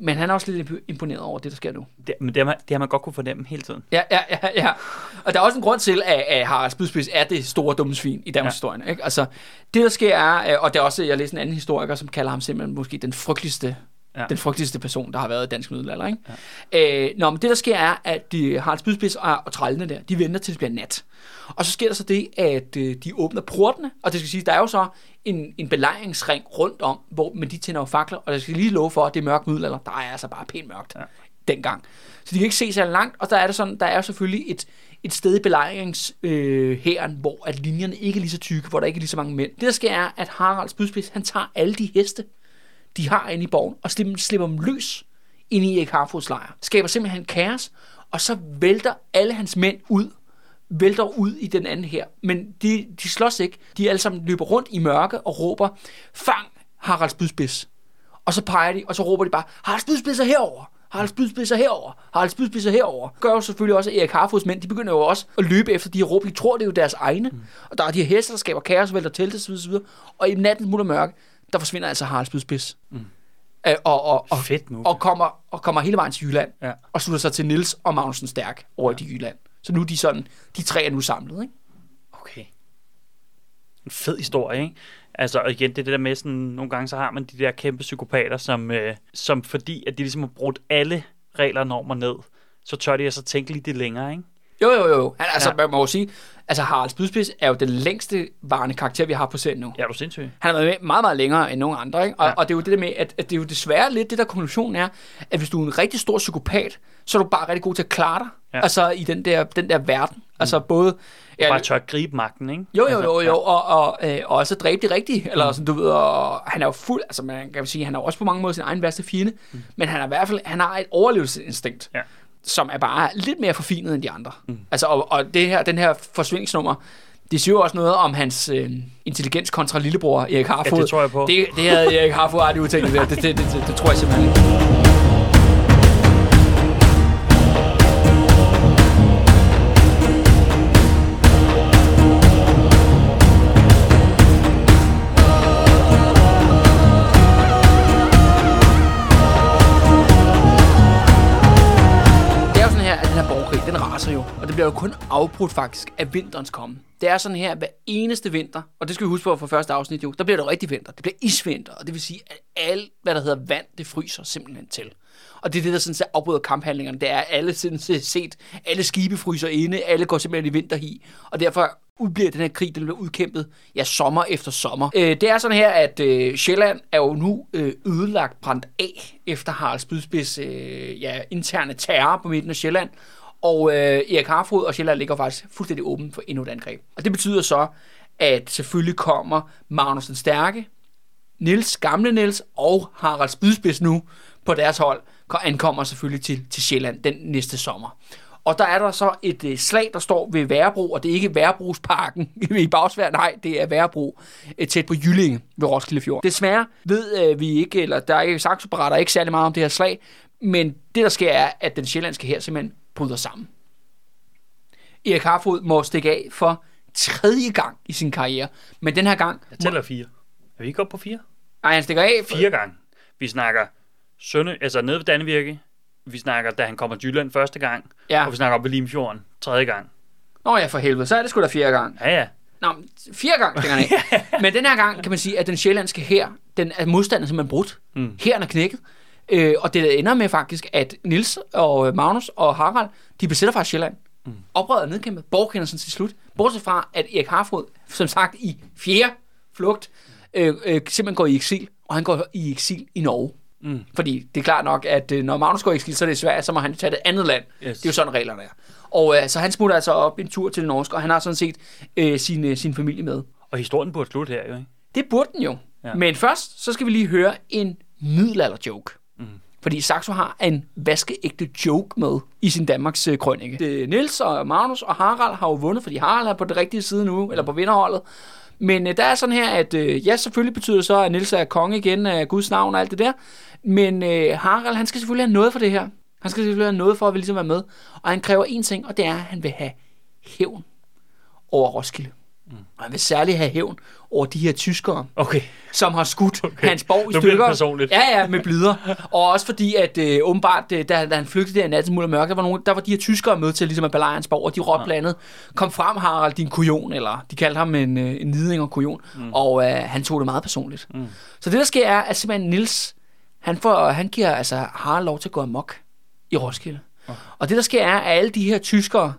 Men han er også lidt imp- imponeret over det, der sker nu. Det, men det har, man, det har man godt kunne fornemme hele tiden. Ja, ja, ja, ja. Og der er også en grund til, at, at Harald Spydspids er det store dumme svin i Danmarks Ja. historie. Ikke? Altså, det der sker er, øh, og det er også, jeg læste en anden historiker, som kalder ham simpelthen måske den frygteligste, Ja. den frygteligste person, der har været i dansk middelalder. Ikke? Ja. Øh, nå, men det der sker er, at de Harald Spydspids og, og trællene der, de venter til det bliver nat. Og så sker der så det, at øh, de åbner portene, og det skal sige, der er jo så en, en belejringsring rundt om, hvor, men de tænder jo fakler, og jeg skal lige love for, at det er mørk middelalder. Der er altså bare pænt mørkt Ja. dengang. Så de kan ikke se særlig langt, og der er, det sådan, der er selvfølgelig et, et sted i belejringshæren, øh, hvor at linjerne ikke er lige så tykke, hvor der ikke er lige så mange mænd. Det der sker er, at Harald Spydspids, han tager alle de heste, de har inde i borgen, og slipper, slipper dem løs ind i Erik Harfods lejr. Skaber simpelthen kaos, og så vælter alle hans mænd ud, vælter ud i den anden her. Men de, de slås ikke. De alle sammen løber rundt i mørke og råber, fang Harald Spydspids. Og så peger de, og så råber de bare, Harald Spydspids er herover. Harald Spydspids er herover. Harald Spydspids er herover. Gør jo selvfølgelig også, at Erik Harfods mænd, de begynder jo også at løbe efter de her råb. De tror, det er jo deres egne. Mm. Og der er de her heste, der skaber kaos, vælter telte osv. Og i natten smule mørke, der forsvinder altså Harald Spydspids. Mm. Øh, og, og, og, Fedt move. og, kommer, og kommer hele vejen til Jylland. Ja. Og slutter sig til Nils og Magnussen Stærk over ja. i Jylland. Så nu er de sådan, de tre er nu samlet, ikke? Okay. en fed historie, ikke? Altså, og igen, det er det der med sådan, nogle gange så har man de der kæmpe psykopater, som, øh, som fordi, at de ligesom har brudt alle regler og normer ned, så tør de altså tænke lidt længere, ikke? Jo, jo, jo. Han, altså, Ja. ja. man må jo sige, altså Harald Spydspids er jo den længste varende karakter, vi har på serien nu. Ja, er du sindssyg? Han har været med meget, meget længere end nogen andre, ikke? Og, Ja. ja. og det er jo det der med, at, at det er jo desværre lidt det der konklusion er, at hvis du er en rigtig stor psykopat, så er du bare rigtig god til at klare dig. Ja. Ja. Altså i den der, den der verden. Mm. Altså både... Ja, Bare tør at gribe magten, ikke? jo, jo, altså, jo, jo, og, og, øh, og også dræbe det rigtige, eller sådan, du ved, og han er jo fuld, altså man kan sige, han er også på mange måder sin egen værste fjende, mm. men han er i hvert fald, han har et overlevelsesinstinkt, Ja. Som er bare lidt mere forfinet end de andre. Mm. Altså, og, og det her, den her forsvindingsnummer, det siger jo også noget om hans øh, intelligens kontra lillebror Erik Harfod. Ja, det tror jeg på. Det, det havde Erik Harfod aldrig udtænkt det. Det, det, det, det, det tror jeg simpelthen ikke. Bliver jo kun afbrudt faktisk af vinterens komme. Det er sådan her, hver eneste vinter, og det skal vi huske på fra første afsnit jo, der bliver det rigtig vinter. Det bliver isvinter, og det vil sige, at alt, hvad der hedder vand, det fryser simpelthen til. Og det er det, der sådan set afbryder kamphandlingerne. Det er, at alle sådan set alle skibe fryser inde, alle går simpelthen i vinterhi. Og derfor udbliver den her krig, den bliver udkæmpet, ja, sommer efter sommer. Øh, det er sådan her, at øh, Sjælland er jo nu øh, ødelagt brændt af, efter Harald Spydspids øh, ja, interne terror på midten af Sjælland. Og øh, Erik Harfod og Sjælland ligger faktisk fuldstændig åben for endnu et angreb. Og det betyder så, at selvfølgelig kommer Magnus den Stærke, Nils, gamle Nils og Harald Spydspids nu på deres hold, ankommer selvfølgelig til, til Sjælland den næste sommer. Og der er der så et øh, slag, der står ved Værebro, og det er ikke Værebrugsparken i Bagsvær, nej, det er Værebro, øh, tæt på Jyllinge ved Roskilde Fjord. Desværre ved øh, vi ikke, eller der er ikke sagt ikke særlig meget om det her slag, men det der sker er, at den sjællandske her simpelthen bryder sammen. Erik Harfod må stikke af for tredje gang i sin karriere, men den her gang... Jeg tæller fire. Er vi ikke oppe på fire? Nej, han stikker af. Fire gange. Vi snakker Sønne, altså nede ved Dannevirke. Vi snakker, da han kommer til Jylland første gang. Ja. Og vi snakker op ved Limfjorden tredje gang. Nå ja, for helvede, så er det sgu da fjerde gang. Ja, ja. Nå, fire gange stikker han af. Men den her gang kan man sige, at den sjællandske her, den er modstanden simpelthen brudt. Mm. Hæren er knækket. Øh, og det ender med faktisk, at Nils og Magnus og Harald, de besætter faktisk Sjælland. Mm. Oprøret er nedkæmpet. Borgerkendelsen til slut. Bortset fra, at Erik Harfod, som sagt i fjerde flugt, øh, øh, simpelthen går i eksil. Og han går i eksil i Norge. Mm. Fordi det er klart nok, at øh, når Magnus går i eksil, så er det svært, så må han tage det andet land. Yes. Det er jo sådan reglerne er. Og øh, så han smutter altså op en tur til det norske, og han har sådan set øh, sin, øh, sin familie med. Og historien burde slutte her, jo, ikke? Det burde den jo. Ja. Men først, så skal vi lige høre en middelalder-joke. Fordi Saxo har en vaskeægte joke med i sin Danmarks øh, krønike. Det, Nils og Magnus og Harald har jo vundet, fordi Harald er på det rigtige side nu, eller på vinderholdet. Men øh, der er sådan her, at øh, ja, selvfølgelig betyder det så, at Nils er konge igen af Guds navn og alt det der. Men øh, Harald, han skal selvfølgelig have noget for det her. Han skal selvfølgelig have noget for at vil ligesom være med. Og han kræver én ting, og det er, at han vil have hævn over Roskilde. Mm. Og han vil særligt have hævn over de her tyskere, Okay. som har skudt okay. hans borg i Nu stykker. personligt. Ja, ja, med blider. Og også fordi, at øh, åbenbart, øh, da, da han flygtede der i natten muld mørke, der var, nogle, der var de her tyskere med til ligesom at belejre hans borg, og de råbte blandt andet, kom frem Harald, din kujon, eller de kaldte ham en, øh, en niding og kujon, mm. og øh, han tog det meget personligt. Mm. Så det, der sker, er, at simpelthen Nils, han, får, han giver altså Harald lov til at gå amok i Roskilde. Okay. Og det, der sker, er, at alle de her tyskere,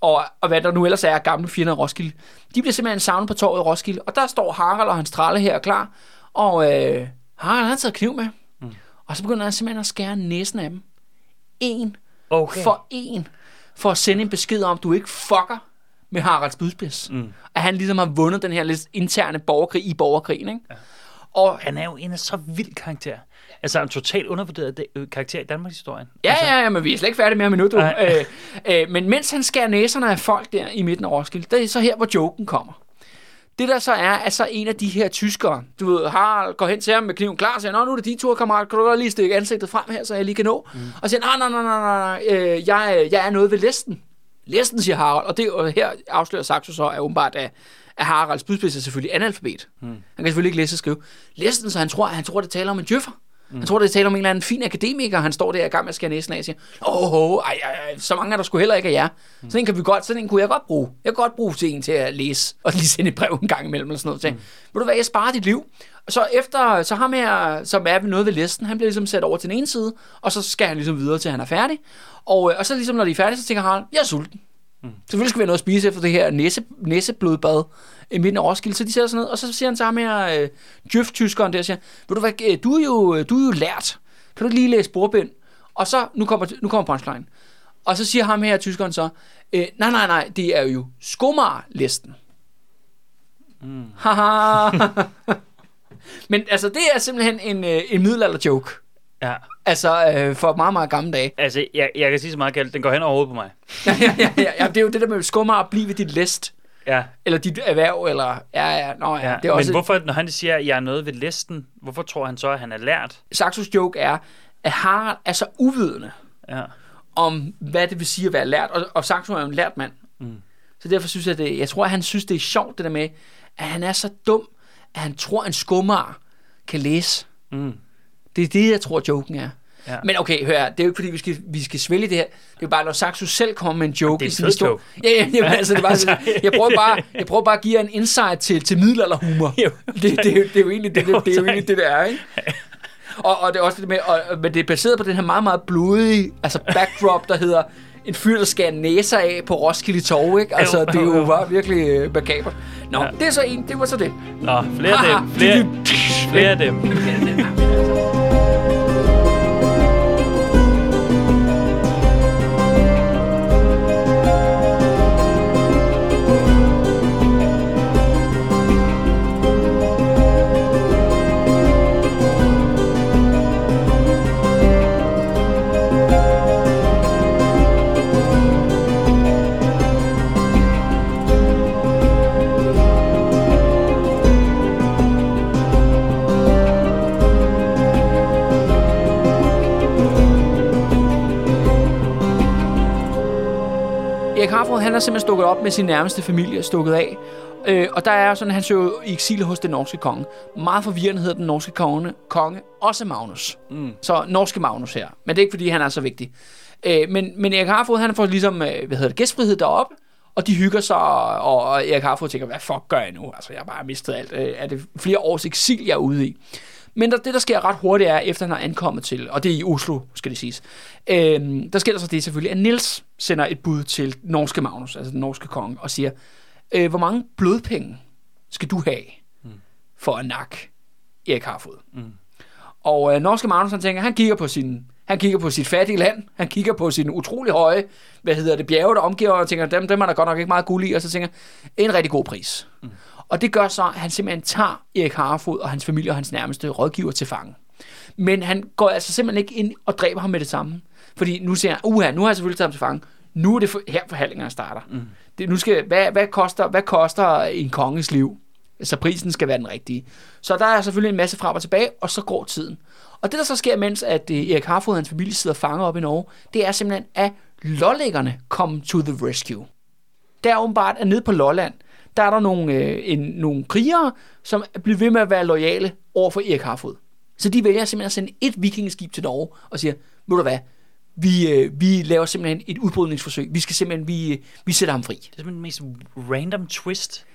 og, og hvad der nu ellers er gamle fjender af Roskilde, de bliver simpelthen savnet på torvet i Roskilde, og der står Harald og hans tralle her klar, og øh, Harald han har taget kniv med, mm. og så begynder han simpelthen at skære næsen af dem. En Okay. for en, for at sende en besked om, du ikke fucker med Haralds budspids. Mm. At han ligesom har vundet den her lidt interne borgerkrig i borgerkrigen, ikke? Ja. Og Han er jo en af så vild karakter. Altså en totalt undervurderet de- øh, karakter i Danmarks historie. Ja, ja, ja, men vi er slet ikke færdige med ham endnu, du. Nej. Øh, øh, men mens han skærer næserne af folk der i midten af Roskilde, det er så her, hvor joken kommer. Det der så er, at så en af de her tyskere, du ved, Harald går hen til ham med kniven klar, og siger, Nå, nu er det din tur, kammerat, kan du godt lige stikke ansigtet frem her, så jeg lige kan nå? Mm. Og siger, nej, nej, nej, nej, nej, øh, jeg, jeg er noget ved listen. Listen, siger Harald, og det og her afslører Saxo så, er åbenbart, at, at Haralds budspids er selvfølgelig analfabet. Mm. Han kan selvfølgelig ikke læse og skrive. Listen, så han tror, han tror, det taler om en djøffer. Mm. Han tror, det er tale om en eller anden fin akademiker, han står der i gang med at skære næsen af og siger, åh, oh, ej, ej, så mange er der sgu heller ikke af jer. Mm. Sådan en kan vi godt, sådan en kunne jeg godt bruge. Jeg kan godt bruge til en til at læse, og lige sende et brev en gang imellem, eller sådan noget. Så, mm. Ved du hvad, jeg sparer dit liv. Så efter, så ham her, som er ved noget ved listen, han bliver ligesom sat over til den ene side, og så skal han ligesom videre til, han er færdig. Og, øh, og så ligesom, når de er færdige, så tænker Harald, jeg er sulten. Mm. Selvfølgelig skal vi have noget at spise efter det her næse, næseblodbad i midten af Roskilde. Så de sætter sig ned, og så siger han til ham her, øh, Djøf-tyskeren der, siger, ved du hvad, øh, du er, jo, du er jo lært. Kan du ikke lige læse bordbind? Og så, nu kommer, nu kommer punchline. Og så siger ham her, tyskeren så, øh, nej, nej, nej, det er jo skumar-listen. Mm. Men altså, det er simpelthen en, øh, en middelalder-joke. Ja. Altså, øh, for meget, meget gamle dage. Altså, jeg, jeg kan sige så meget galt, den går hen over hovedet på mig. ja, ja, ja, ja, det er jo det der med skummer at blive ved dit list. Ja. Eller dit erhverv, eller... Ja, ja, nå, ja. ja. Det er også, Men hvorfor, når han siger, at jeg er noget ved listen, hvorfor tror han så, at han er lært? Saxos joke er, at Harald er så uvidende Ja. om, hvad det vil sige at være lært. Og, og Saxo er jo en lært mand. Mm. Så derfor synes jeg, det, jeg tror, at han synes, det er sjovt, det der med, at han er så dum, at han tror, at en skummer kan læse. Mm. Det er det, jeg tror, joken er. Ja. Men okay, hør det er jo ikke fordi, vi skal, vi skal svælge det her. Det er bare, når Saxo selv kommer med en joke Det er i sin historie. Ja, ja, jamen, altså, det er bare, sådan, jeg, prøver bare, jeg prøver bare at give jer en insight til, til middelalderhumor. Jo. Det, det, er jo- det, er jo egentlig det, det, det, er jo egentlig det, der er, ikke? Og, og det er også det med, og, men det er baseret på den her meget, meget blodige altså backdrop, der hedder en fyr, der skærer næser af på Roskilde Torv, ikke? Altså, Jo, det er jo, bare virkelig øh, makabert. Nå, Ja. det er så en, det var så det. Nå, flere af dem. Flere, flere af dem. Erik Harford, han er simpelthen stukket op med sin nærmeste familie, stukket af. Øh, og der er sådan, han søger i eksil hos den norske konge. Meget forvirrende hedder den norske konge, konge også Magnus. Mm. Så norske Magnus her. Men det er ikke, fordi han er så vigtig. Øh, men, men Erik Harfod, han får ligesom, øh, hvad hedder det, gæstfrihed deroppe. Og de hygger sig, og, og Erik Harfod tænker, hvad fuck gør jeg nu? Altså, jeg har bare mistet alt. Øh, er det flere års eksil, jeg er ude i? Men der, det, der sker ret hurtigt, er, efter han har ankommet til, og det er i Oslo, skal det siges, øh, der sker der så det selvfølgelig, at Nils sender et bud til norske Magnus, altså den norske konge, og siger, øh, hvor mange blodpenge skal du have for at nakke Erik Harfod? Mm. Og øh, norske Magnus, han tænker, han kigger på sin han kigger på sit fattige land, han kigger på sin utrolig høje, hvad hedder det, bjerge, der omgiver, og tænker, dem, dem er der godt nok ikke meget guld i, og så tænker, en rigtig god pris. Mm. Og det gør så, at han simpelthen tager Erik Harfod og hans familie og hans nærmeste rådgiver til fange. Men han går altså simpelthen ikke ind og dræber ham med det samme. Fordi nu siger han, uha, nu har jeg selvfølgelig taget ham til fange. Nu er det for, her forhandlingerne starter. Mm. Det, nu skal, hvad, hvad, koster, hvad koster en konges liv? Så prisen skal være den rigtige. Så der er selvfølgelig en masse frem og tilbage, og så går tiden. Og det, der så sker, mens at øh, Erik Harfod og hans familie sidder fanget op i Norge, det er simpelthen, at lollæggerne come to the rescue. Der er åbenbart, at nede på Lolland, der er der nogle, øh, en, nogle krigere, som bliver ved med at være lojale over for Erik Harfod. Så de vælger simpelthen at sende et vikingeskib til Norge og siger, ved du hvad, vi, øh, vi laver simpelthen et udbrydningsforsøg. Vi skal simpelthen, vi, øh, vi sætter ham fri. Det er simpelthen den mest random twist.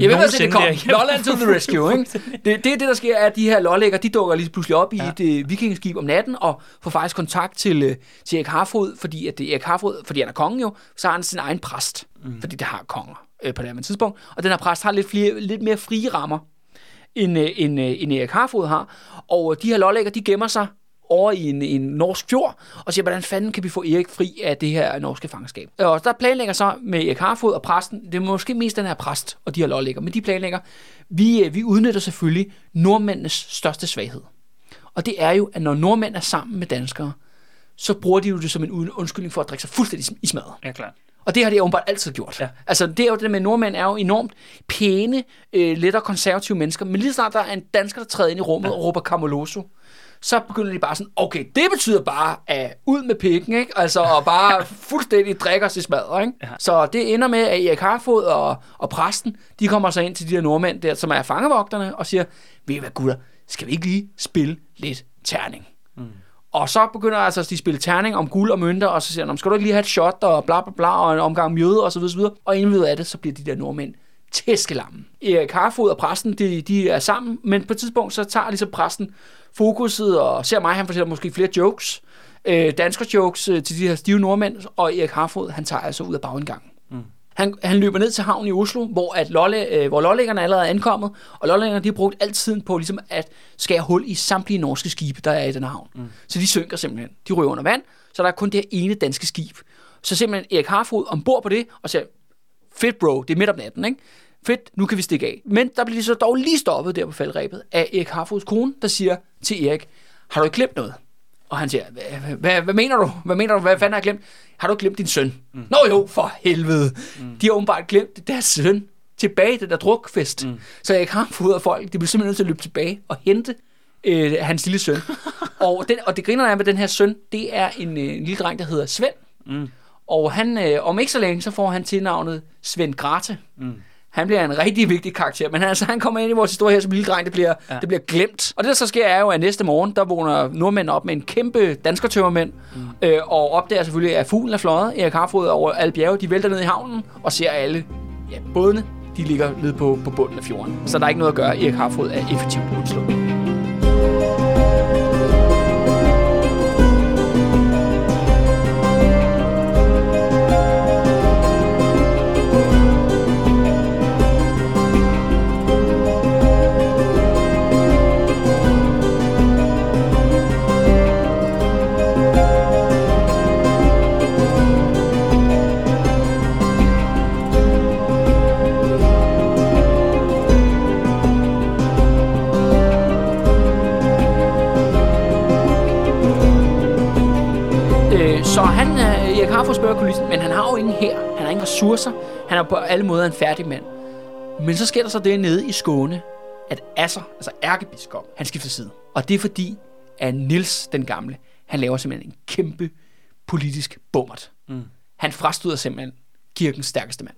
Jeg ved, hvad det kom. Lolland to the rescue, ikke? Det, det er det, der sker, er, at de her lollægger, de dukker lige pludselig op i Ja. et øh, vikingeskib om natten, og får faktisk kontakt til, øh, til Erik Harfod, fordi at det er Erik Harfod, fordi han er kongen jo, så har han sin egen præst, mm. fordi det har konger øh, på det her tidspunkt. Og den her præst har lidt, flere, lidt mere frie rammer, end, øh, end, øh, end Erik Harfod har. Og øh, de her lollægger, de gemmer sig over i en, en norsk fjord, og siger, hvordan fanden kan vi få Erik fri af det her norske fangenskab? Øh, og der planlægger så med Erik Harfod og præsten, det er måske mest den her præst og de her lollægger, men de planlægger, vi, øh, vi udnytter selvfølgelig nordmændenes største svaghed. Og det er jo, at når nordmænd er sammen med danskere, så bruger de jo det som en undskyldning for at drikke sig fuldstændig i smadret. Ja, klart. Og det har de åbenbart altid gjort. Ja. Altså, det er jo det med, nordmænd er jo enormt pæne, øh, let og konservative mennesker, men lige snart der er en dansker, der træder ind i rummet ja. og råber Camoloso, så begynder de bare sådan, okay, det betyder bare, at ud med pikken, ikke? Altså, og bare fuldstændig drikker sig smadret, ikke? Ja. Så det ender med, at Erik Harfod og, og præsten, de kommer så ind til de der nordmænd der, som er fangevogterne, og siger, ved I hvad gutter, skal vi ikke lige spille lidt terning. Og så begynder altså de spille terning om guld og mønter, og så siger han, skal du ikke lige have et shot, og bla bla bla, og en omgang mjøde, og så videre, så videre. Og inden ved af det, så bliver de der nordmænd tæskelamme. Erik Harfod og præsten, de, de er sammen, men på et tidspunkt, så tager ligesom præsten fokuset, og ser mig, han fortæller måske flere jokes, øh, dansker jokes øh, til de her stive nordmænd, og Erik Harfod, han tager altså ud af bagindgangen. Han, han løber ned til havnen i Oslo, hvor, at Lolle, øh, hvor lollæggerne allerede er ankommet, og lollæggerne de har brugt al tiden på ligesom at skære hul i samtlige norske skibe, der er i den havn. Mm. Så de synker simpelthen. De ryger under vand, så der er kun det her ene danske skib. Så simpelthen Erik Harfod ombord på det, og siger, fedt bro, det er midt om natten, ikke? Fedt, nu kan vi stikke af. Men der bliver de så dog lige stoppet der på faldrebet af Erik Harfods kone, der siger til Erik, har du ikke glemt noget? Og han siger, hvad, hvad, mener du? Hvad mener du? Hvad fanden har jeg glemt? Har du glemt din søn? Mm. Nå jo, for helvede. Mm. De har åbenbart glemt deres søn tilbage i den der drukfest. Mm. Så jeg kan få ud af folk. De bliver simpelthen nødt til at løbe tilbage og hente øh, hans lille søn. og, den, og det griner er med den her søn, det er en, øh, en lille dreng, der hedder Svend. Mm. Og han, øh, om ikke så længe, så får han tilnavnet Svend Grate. Mm. Han bliver en rigtig vigtig karakter, men han, altså, han kommer ind i vores historie her som lille dreng, det bliver, ja. det bliver glemt. Og det, der så sker, er jo, at næste morgen, der vågner nordmænd op med en kæmpe danskertømmermænd, mm. øh, og opdager selvfølgelig, at fuglen er fløjet. Erik Harfod over alle bjerge, de vælter ned i havnen, og ser alle ja, bådene, de ligger nede på, på bunden af fjorden. Så der er ikke noget at gøre. Erik Harfod er effektivt udslået. Ressourcer. Han er på alle måder en færdig mand. Men så sker der så det nede i Skåne, at Asser, altså ærkebiskop, han skifter side. Og det er fordi, at Nils den gamle, han laver simpelthen en kæmpe politisk bummert. Mm. Han frastøder simpelthen kirkens stærkeste mand,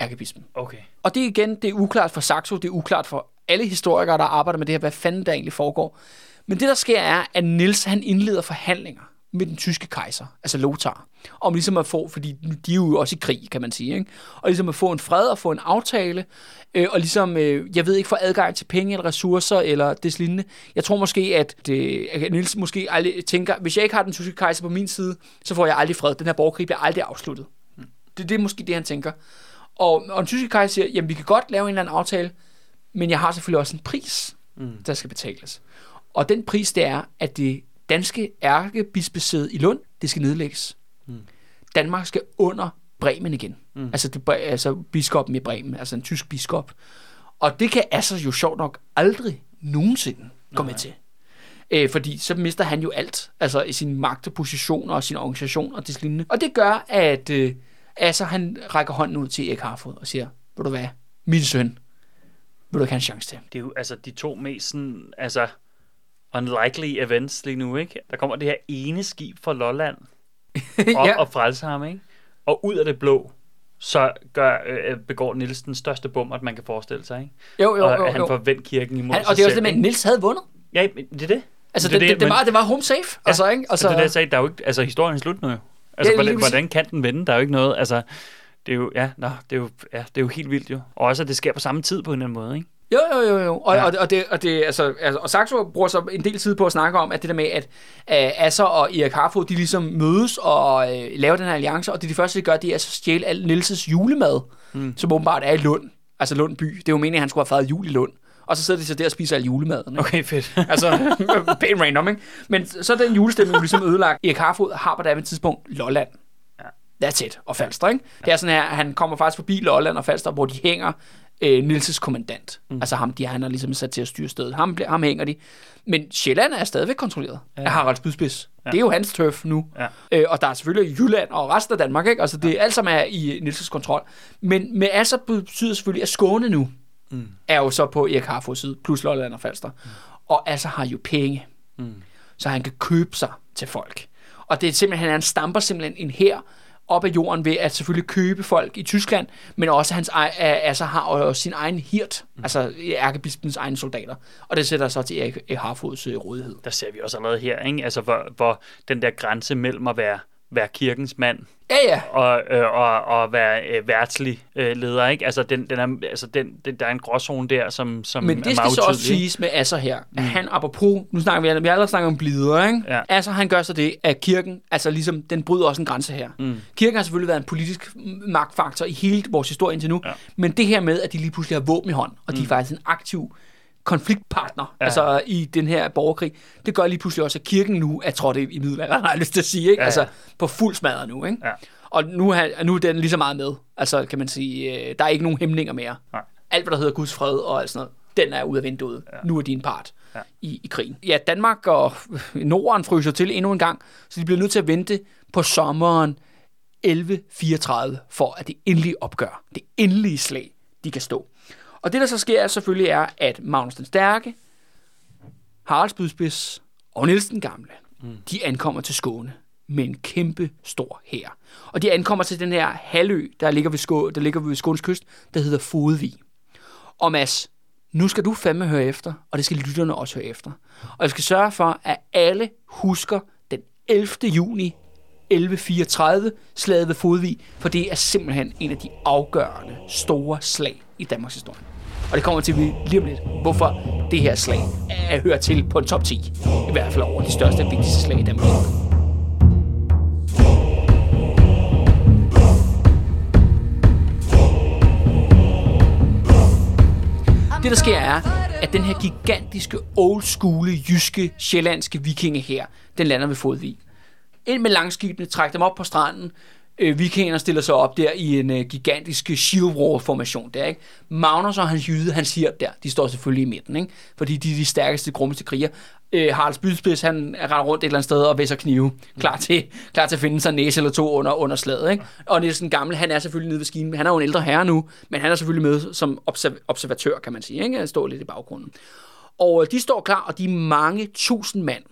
ærkebispen. Okay. Og det er igen, det er uklart for Saxo, det er uklart for alle historikere, der arbejder med det her, hvad fanden der egentlig foregår. Men det, der sker, er, at Nils han indleder forhandlinger med den tyske kejser, altså Lothar, om ligesom at få, fordi de er jo også i krig, kan man sige, ikke? og ligesom at få en fred og få en aftale, øh, og ligesom, øh, jeg ved ikke, få adgang til penge eller ressourcer eller det lignende. Jeg tror måske, at, det, at Niels måske aldrig tænker, hvis jeg ikke har den tyske kejser på min side, så får jeg aldrig fred. Den her borgerkrig bliver aldrig afsluttet. Det, det er måske det, han tænker. Og, og den tyske kejser siger, jamen vi kan godt lave en eller anden aftale, men jeg har selvfølgelig også en pris, mm. der skal betales. Og den pris, det er, at det danske ærkebispesæde i Lund, det skal nedlægges. Mm. Danmark skal under Bremen igen. Mm. Altså, det, altså biskoppen i Bremen, altså en tysk biskop. Og det kan altså jo sjovt nok aldrig nogensinde gå med til. Øh, fordi så mister han jo alt, altså i sin magt og position og sin organisation og det lignende. Og det gør, at øh, altså, han rækker hånden ud til Erik Harfod og siger, ved du hvad, min søn, vil du ikke have en chance til? Det er jo altså de to mest sådan, altså unlikely events lige nu, ikke? Der kommer det her ene skib fra Lolland op Ja. og frelser ham, ikke? Og ud af det blå, så gør, øh, begår Niels den største bummer, man kan forestille sig, ikke? Jo, jo, og jo, han jo. får vendt kirken imod Han, sig og det er også selv, det at ikke? Nils havde vundet. Ja, men det er det. Altså, Det det, det, det, det, men- var, det var home safe. Altså, ikke? Altså, Altså, det er det, jeg sagde, der er jo ikke, altså historien er slut nu jo. Altså, Ja, ja, hvordan, hvordan kan den vende? Der er jo ikke noget, altså, det er jo, ja, nå, det er jo, ja, det er jo helt vildt jo. Og også, at det sker på samme tid på en eller anden måde, ikke? Jo, jo, jo, jo. Og, Ja. og, og, det, og, det, altså, altså, og Saxo bruger så en del tid på at snakke om, at det der med, at uh, Asser og Erik Harfod, de ligesom mødes og uh, laver den her alliance, og det de første, de gør, det er at stjæle al Nilses julemad, mm. som åbenbart er i Lund. Altså Lund by. Det er jo meningen, at han skulle have fejret jul i Lund. Og så sidder de så der og spiser al julemaden. Ikke? Okay, fedt. Altså, pænt random, ikke? Men så er den julestemning jo ligesom ødelagt. Erik Harfod har på det tidspunkt Lolland. Ja. That's it. Og Falster, ikke? Det er sådan her, han kommer faktisk forbi Lolland og Falster, hvor de hænger øh, Nilses kommandant. Mm. Altså ham, de han har ligesom sat til at styre stedet. Ham, ham hænger de. Men Sjælland er stadigvæk kontrolleret ja. af Harald Spydspids. Ja. Det er jo hans turf nu. Ja. Øh, og der er selvfølgelig Jylland og resten af Danmark, ikke? Altså det er alt sammen er i Nilses kontrol. Men med Asser betyder selvfølgelig, at Skåne nu mm. er jo så på Erik Harfods side, plus Lolland og Falster. Mm. Og Asser har jo penge så han kan købe sig til folk. Og det er simpelthen, han stamper simpelthen en her op af jorden ved at selvfølgelig købe folk i Tyskland, men også hans ej, altså har jo sin egen hirt, mm. altså ærkebispens egne soldater. Og det sætter så til Erik Harfods rådighed. Der ser vi også allerede her, ikke? Altså, hvor, hvor den der grænse mellem at være, være kirkens mand Ja, ja. og, øh, og, og være øh, værtslig øh, leder, ikke? Altså, den, den er, altså den, den, der er en gråzone der, som, som Men er det skal meget så også siges med Asser her, at han apropos, nu snakker vi, vi har allerede snakket om blider, ikke? Ja. Asser han gør så det, at kirken, altså ligesom, den bryder også en grænse her. Mm. Kirken har selvfølgelig været en politisk magtfaktor i hele vores historie indtil nu, Ja. men det her med, at de lige pludselig har våben i hånd, og de er faktisk en aktiv konfliktpartner, ja. Altså i den her borgerkrig, det gør lige pludselig også, at kirken nu er trådt i middelalderen, har jeg lyst til at sige, ikke? Ja. Altså på fuld smadret nu, ikke? Ja. Og nu, er, nu er den lige så meget med, altså kan man sige, øh, der er ikke nogen hæmninger mere. Nej. Alt, hvad der hedder Guds fred og alt sådan noget, den er ude af vinduet. Ja. Nu er din part. Ja. i, i krigen. Ja, Danmark og Norden fryser til endnu en gang, så de bliver nødt til at vente på sommeren 1134, for at det endelige opgør, det endelige slag, de kan stå. Og det, der så sker, selvfølgelig er, at Magnus den Stærke, Harald Spydspids og Niels den Gamle, mm. de ankommer til Skåne med en kæmpe stor hær. Og de ankommer til den her halvø, der ligger ved, Skå, der ligger ved Skånes kyst, der hedder Fodvig. Og Mads, nu skal du fandme høre efter, og det skal lytterne også høre efter. Og jeg skal sørge for, at alle husker den 11. juni 1134 slaget ved Fodvig, for det er simpelthen en af de afgørende store slag i Danmarks historie. Og det kommer til vi lige om lidt, hvorfor det her slag er hører til på en top 10. I hvert fald over de største og vigtigste slag i Danmark. Det, der sker, er, at den her gigantiske, old school, jyske, sjællandske vikinge her, den lander ved Fodvig. Ind med langskibene, træk dem op på stranden. Øh, vikinger stiller sig op der i en øh, gigantisk shield wall formation der, ikke? Magnus og hans jyde, han siger der, de står selvfølgelig i midten, ikke? Fordi de er de stærkeste, grummeste kriger. Øh, Harald Spydspids, han render rundt et eller andet sted og væsser knive, klar til, klar til at finde sig næse eller to under, under slaget, ikke? Og Nielsen Gammel, han er selvfølgelig nede ved skinen, han er jo en ældre herre nu, men han er selvfølgelig med som observ- observatør, kan man sige, ikke? Han står lidt i baggrunden. Og øh, de står klar, og de er mange tusind mand,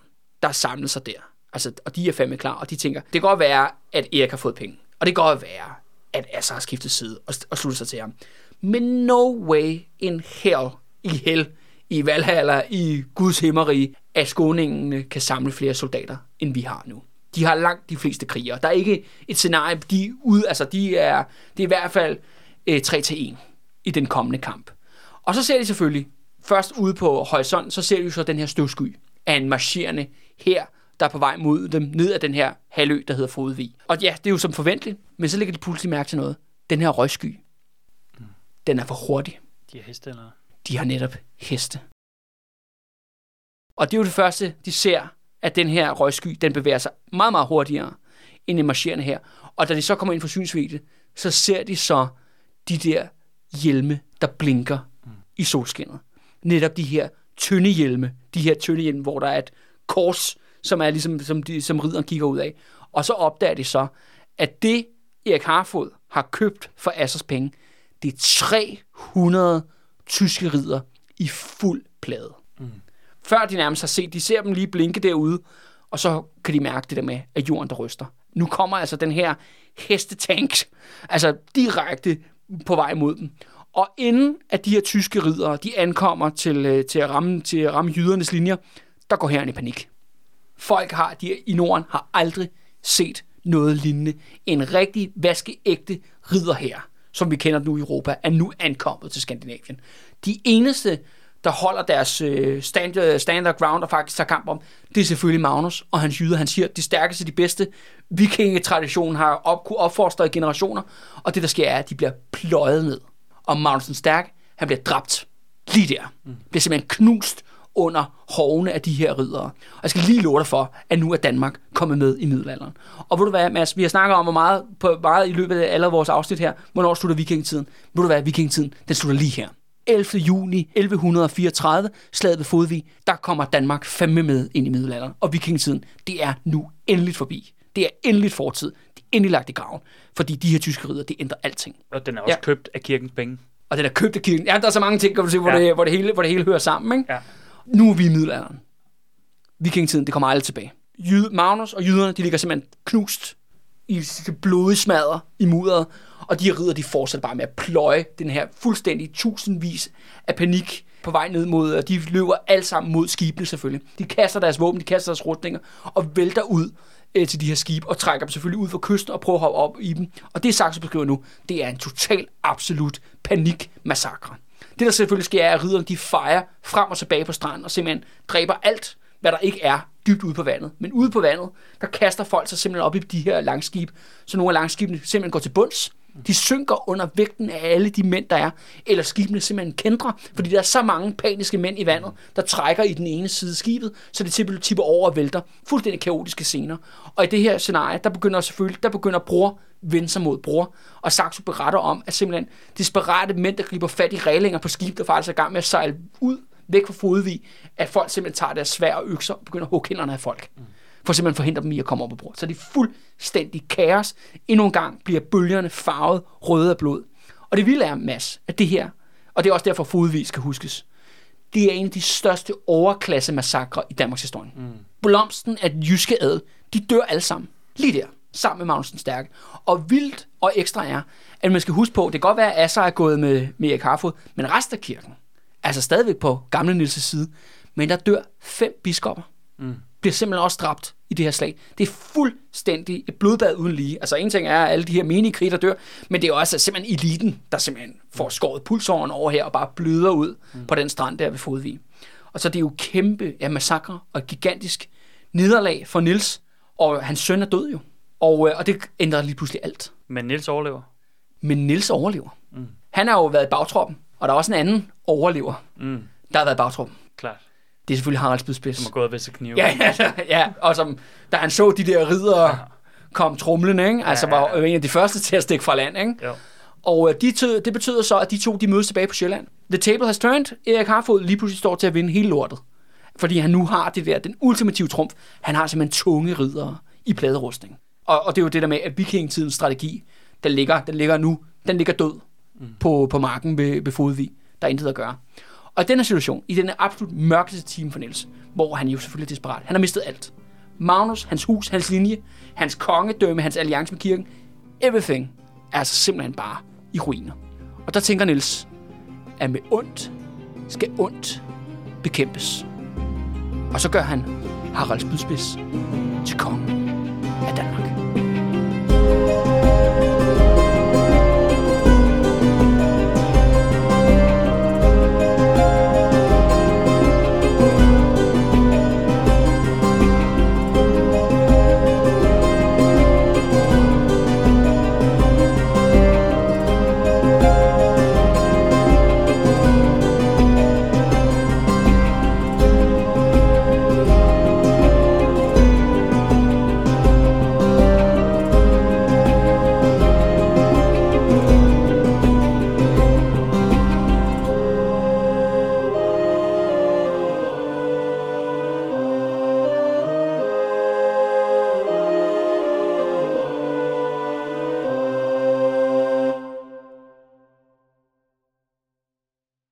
der samler sig der. Altså, og de er fandme klar, og de tænker, det kan godt være, at Erik har fået penge. Og det kan godt være, at Asser har skiftet side og, og sluttet sig til ham. Men no way in hell, i hell, i Valhalla, i Guds himmerige, at skåningene kan samle flere soldater, end vi har nu. De har langt de fleste krigere. Der er ikke et scenarie, de er ude, altså de er, det er i hvert fald øh, 3 til 1 i den kommende kamp. Og så ser de selvfølgelig, først ude på horisonten, så ser de så den her støvsky af en marcherende her, der er på vej mod dem, ned ad den her halvø, der hedder Fodvig. Og ja, det er jo som forventeligt, men så lægger de pludselig mærke til noget. Den her røgsky, den er for hurtig. De er heste, eller? De har netop heste. Og det er jo det første, de ser, at den her røgsky, den bevæger sig meget, meget hurtigere end en marcherende her. Og da de så kommer ind for synsvidde, så ser de så de der hjelme, der blinker mm. i solskinnet. Netop de her tynde hjelme, de her tynde hjelme, hvor der er et kors, som er ligesom, som, de, som ridderen kigger ud af. Og så opdager de så, at det Erik Harfod har købt for Assers penge, det er 300 tyske ridder i fuld plade. Mm. Før de nærmest har set, de ser dem lige blinke derude, og så kan de mærke det der med, at jorden der ryster. Nu kommer altså den her hestetank, altså direkte på vej mod dem. Og inden at de her tyske ridere, de ankommer til, øh, til, at, ramme, til at ramme jydernes linjer, der går herren i panik. Folk har, de i Norden har aldrig set noget lignende. En rigtig vaskeægte ridder her, som vi kender nu i Europa, er nu ankommet til Skandinavien. De eneste, der holder deres øh, stand, øh, standard ground og faktisk tager kamp om, det er selvfølgelig Magnus og hans jyder. Han siger, de stærkeste, de bedste vikingetraditionen har op, kunne opfostre i generationer, og det der sker er, at de bliver pløjet ned. Og Magnus den Stærk, han bliver dræbt lige der. Mm. Bliver simpelthen knust under hovene af de her ridere. Og jeg skal lige love dig for, at nu er Danmark kommet med i middelalderen. Og ved du hvad, Mads, vi har snakket om, hvor meget, på, meget i løbet af alle vores afsnit her, hvornår slutter vikingetiden. Ved du hvad, vikingetiden, den slutter lige her. 11. juni 1134, slaget ved Fodvig, der kommer Danmark fandme med ind i middelalderen. Og vikingetiden, det er nu endeligt forbi. Det er endeligt fortid. Det er endelig lagt i graven. Fordi de her tyske ridder, det ændrer alting. Og den er også Ja. ja. købt af kirkens penge. Og den er købt af kirken. Ja, der er så mange ting, kan du se, hvor, Ja. det, hvor, det, hele, hvor det hele hører sammen. Ikke? Ja. Nu er vi i middelalderen. Vikingetiden, det kommer aldrig tilbage. Jyde, Magnus og jyderne, de ligger simpelthen knust i blodsmadder i mudderet, og de rider, de fortsætter bare med at pløje den her fuldstændig tusindvis af panik på vej ned mod, og de løber alle sammen mod skibene selvfølgelig. De kaster deres våben, de kaster deres rustninger, og vælter ud øh, til de her skibe, og trækker dem selvfølgelig ud fra kysten og prøver at hoppe op i dem. Og det Saxo beskriver nu, det er en total, absolut panikmassakre. Det der selvfølgelig sker, er, at ridderne de fejrer frem og tilbage på stranden, og simpelthen dræber alt, hvad der ikke er dybt ude på vandet. Men ude på vandet, der kaster folk sig simpelthen op i de her langskib, så nogle af langskibene simpelthen går til bunds. De synker under vægten af alle de mænd, der er, eller skibene simpelthen kendrer, fordi der er så mange paniske mænd i vandet, der trækker i den ene side af skibet, så det simpelthen tipper over og vælter. Fuldstændig kaotiske scener. Og i det her scenarie, der begynder selvfølgelig, der begynder bror vende sig mod bror, og Saxo beretter om, at simpelthen desperate mænd, der griber fat i rælinger på skib, der faktisk er i gang med at sejle ud væk fra Fodvig, at folk simpelthen tager deres svær og økser og begynder at hugge hænderne af folk. Mm. For simpelthen forhindre dem i at komme op på bord. Så det er fuldstændig kaos. Endnu en gang bliver bølgerne farvet røde af blod. Og det vilde er, Mads, at det her, og det er også derfor Fodvig skal huskes, det er en af de største overklasse massakre i Danmarks historie. Mm. Blomsten af den jyske ad, de dør alle sammen. Lige der, sammen med Magnus den Stærke. Og vildt og ekstra er, at man skal huske på, det kan godt være, at Asser er gået med, med Erik Harfod, men resten af kirken, altså stadigvæk på gamle Nils' side, men der dør fem biskopper. Mm. Bliver simpelthen også dræbt i det her slag. Det er fuldstændig et blodbad uden lige. Altså en ting er, at alle de her menige der dør, men det er også simpelthen eliten, der simpelthen får skåret pulsåren over her og bare bløder ud mm. på den strand der ved Fodvig. Og så det er jo kæmpe ja, massakre og gigantisk nederlag for Nils, og hans søn er død jo. Og, øh, og det ændrer lige pludselig alt. Men Nils overlever. Men Nils overlever. Mm. Han har jo været i bagtroppen, og der er også en anden overlever, Mm. der har været i bagtroppen. Klart. Det er selvfølgelig Harald Spydspids. Som har gået ved sig knive. Ja, ja, ja, og som, da han så de der ridere kom trumlende, ikke? altså Ja, ja, var ja. jo en af de første til at stikke fra land. Ikke? Jo. Og øh, de tø, det betyder så, at de to de mødes tilbage på Sjælland. The table has turned. Erik Harfod lige pludselig står til at vinde hele lortet. Fordi han nu har det der, den ultimative trumf. Han har simpelthen tunge ridere i pladerustning. Og, og det er jo det der med, at vikingetidens strategi, den ligger, den ligger nu, den ligger død mm. på, på marken ved, ved Fodvig. Der er intet at gøre. Og i den situation, i den absolut mørkeste time for Niels, hvor han jo selvfølgelig er desperat, han har mistet alt. Magnus, hans hus, hans linje, hans kongedømme, hans alliance med kirken, everything er altså simpelthen bare i ruiner. Og der tænker Niels, at med ondt skal ondt bekæmpes. Og så gør han Harald Spydspids til kongen af Danmark.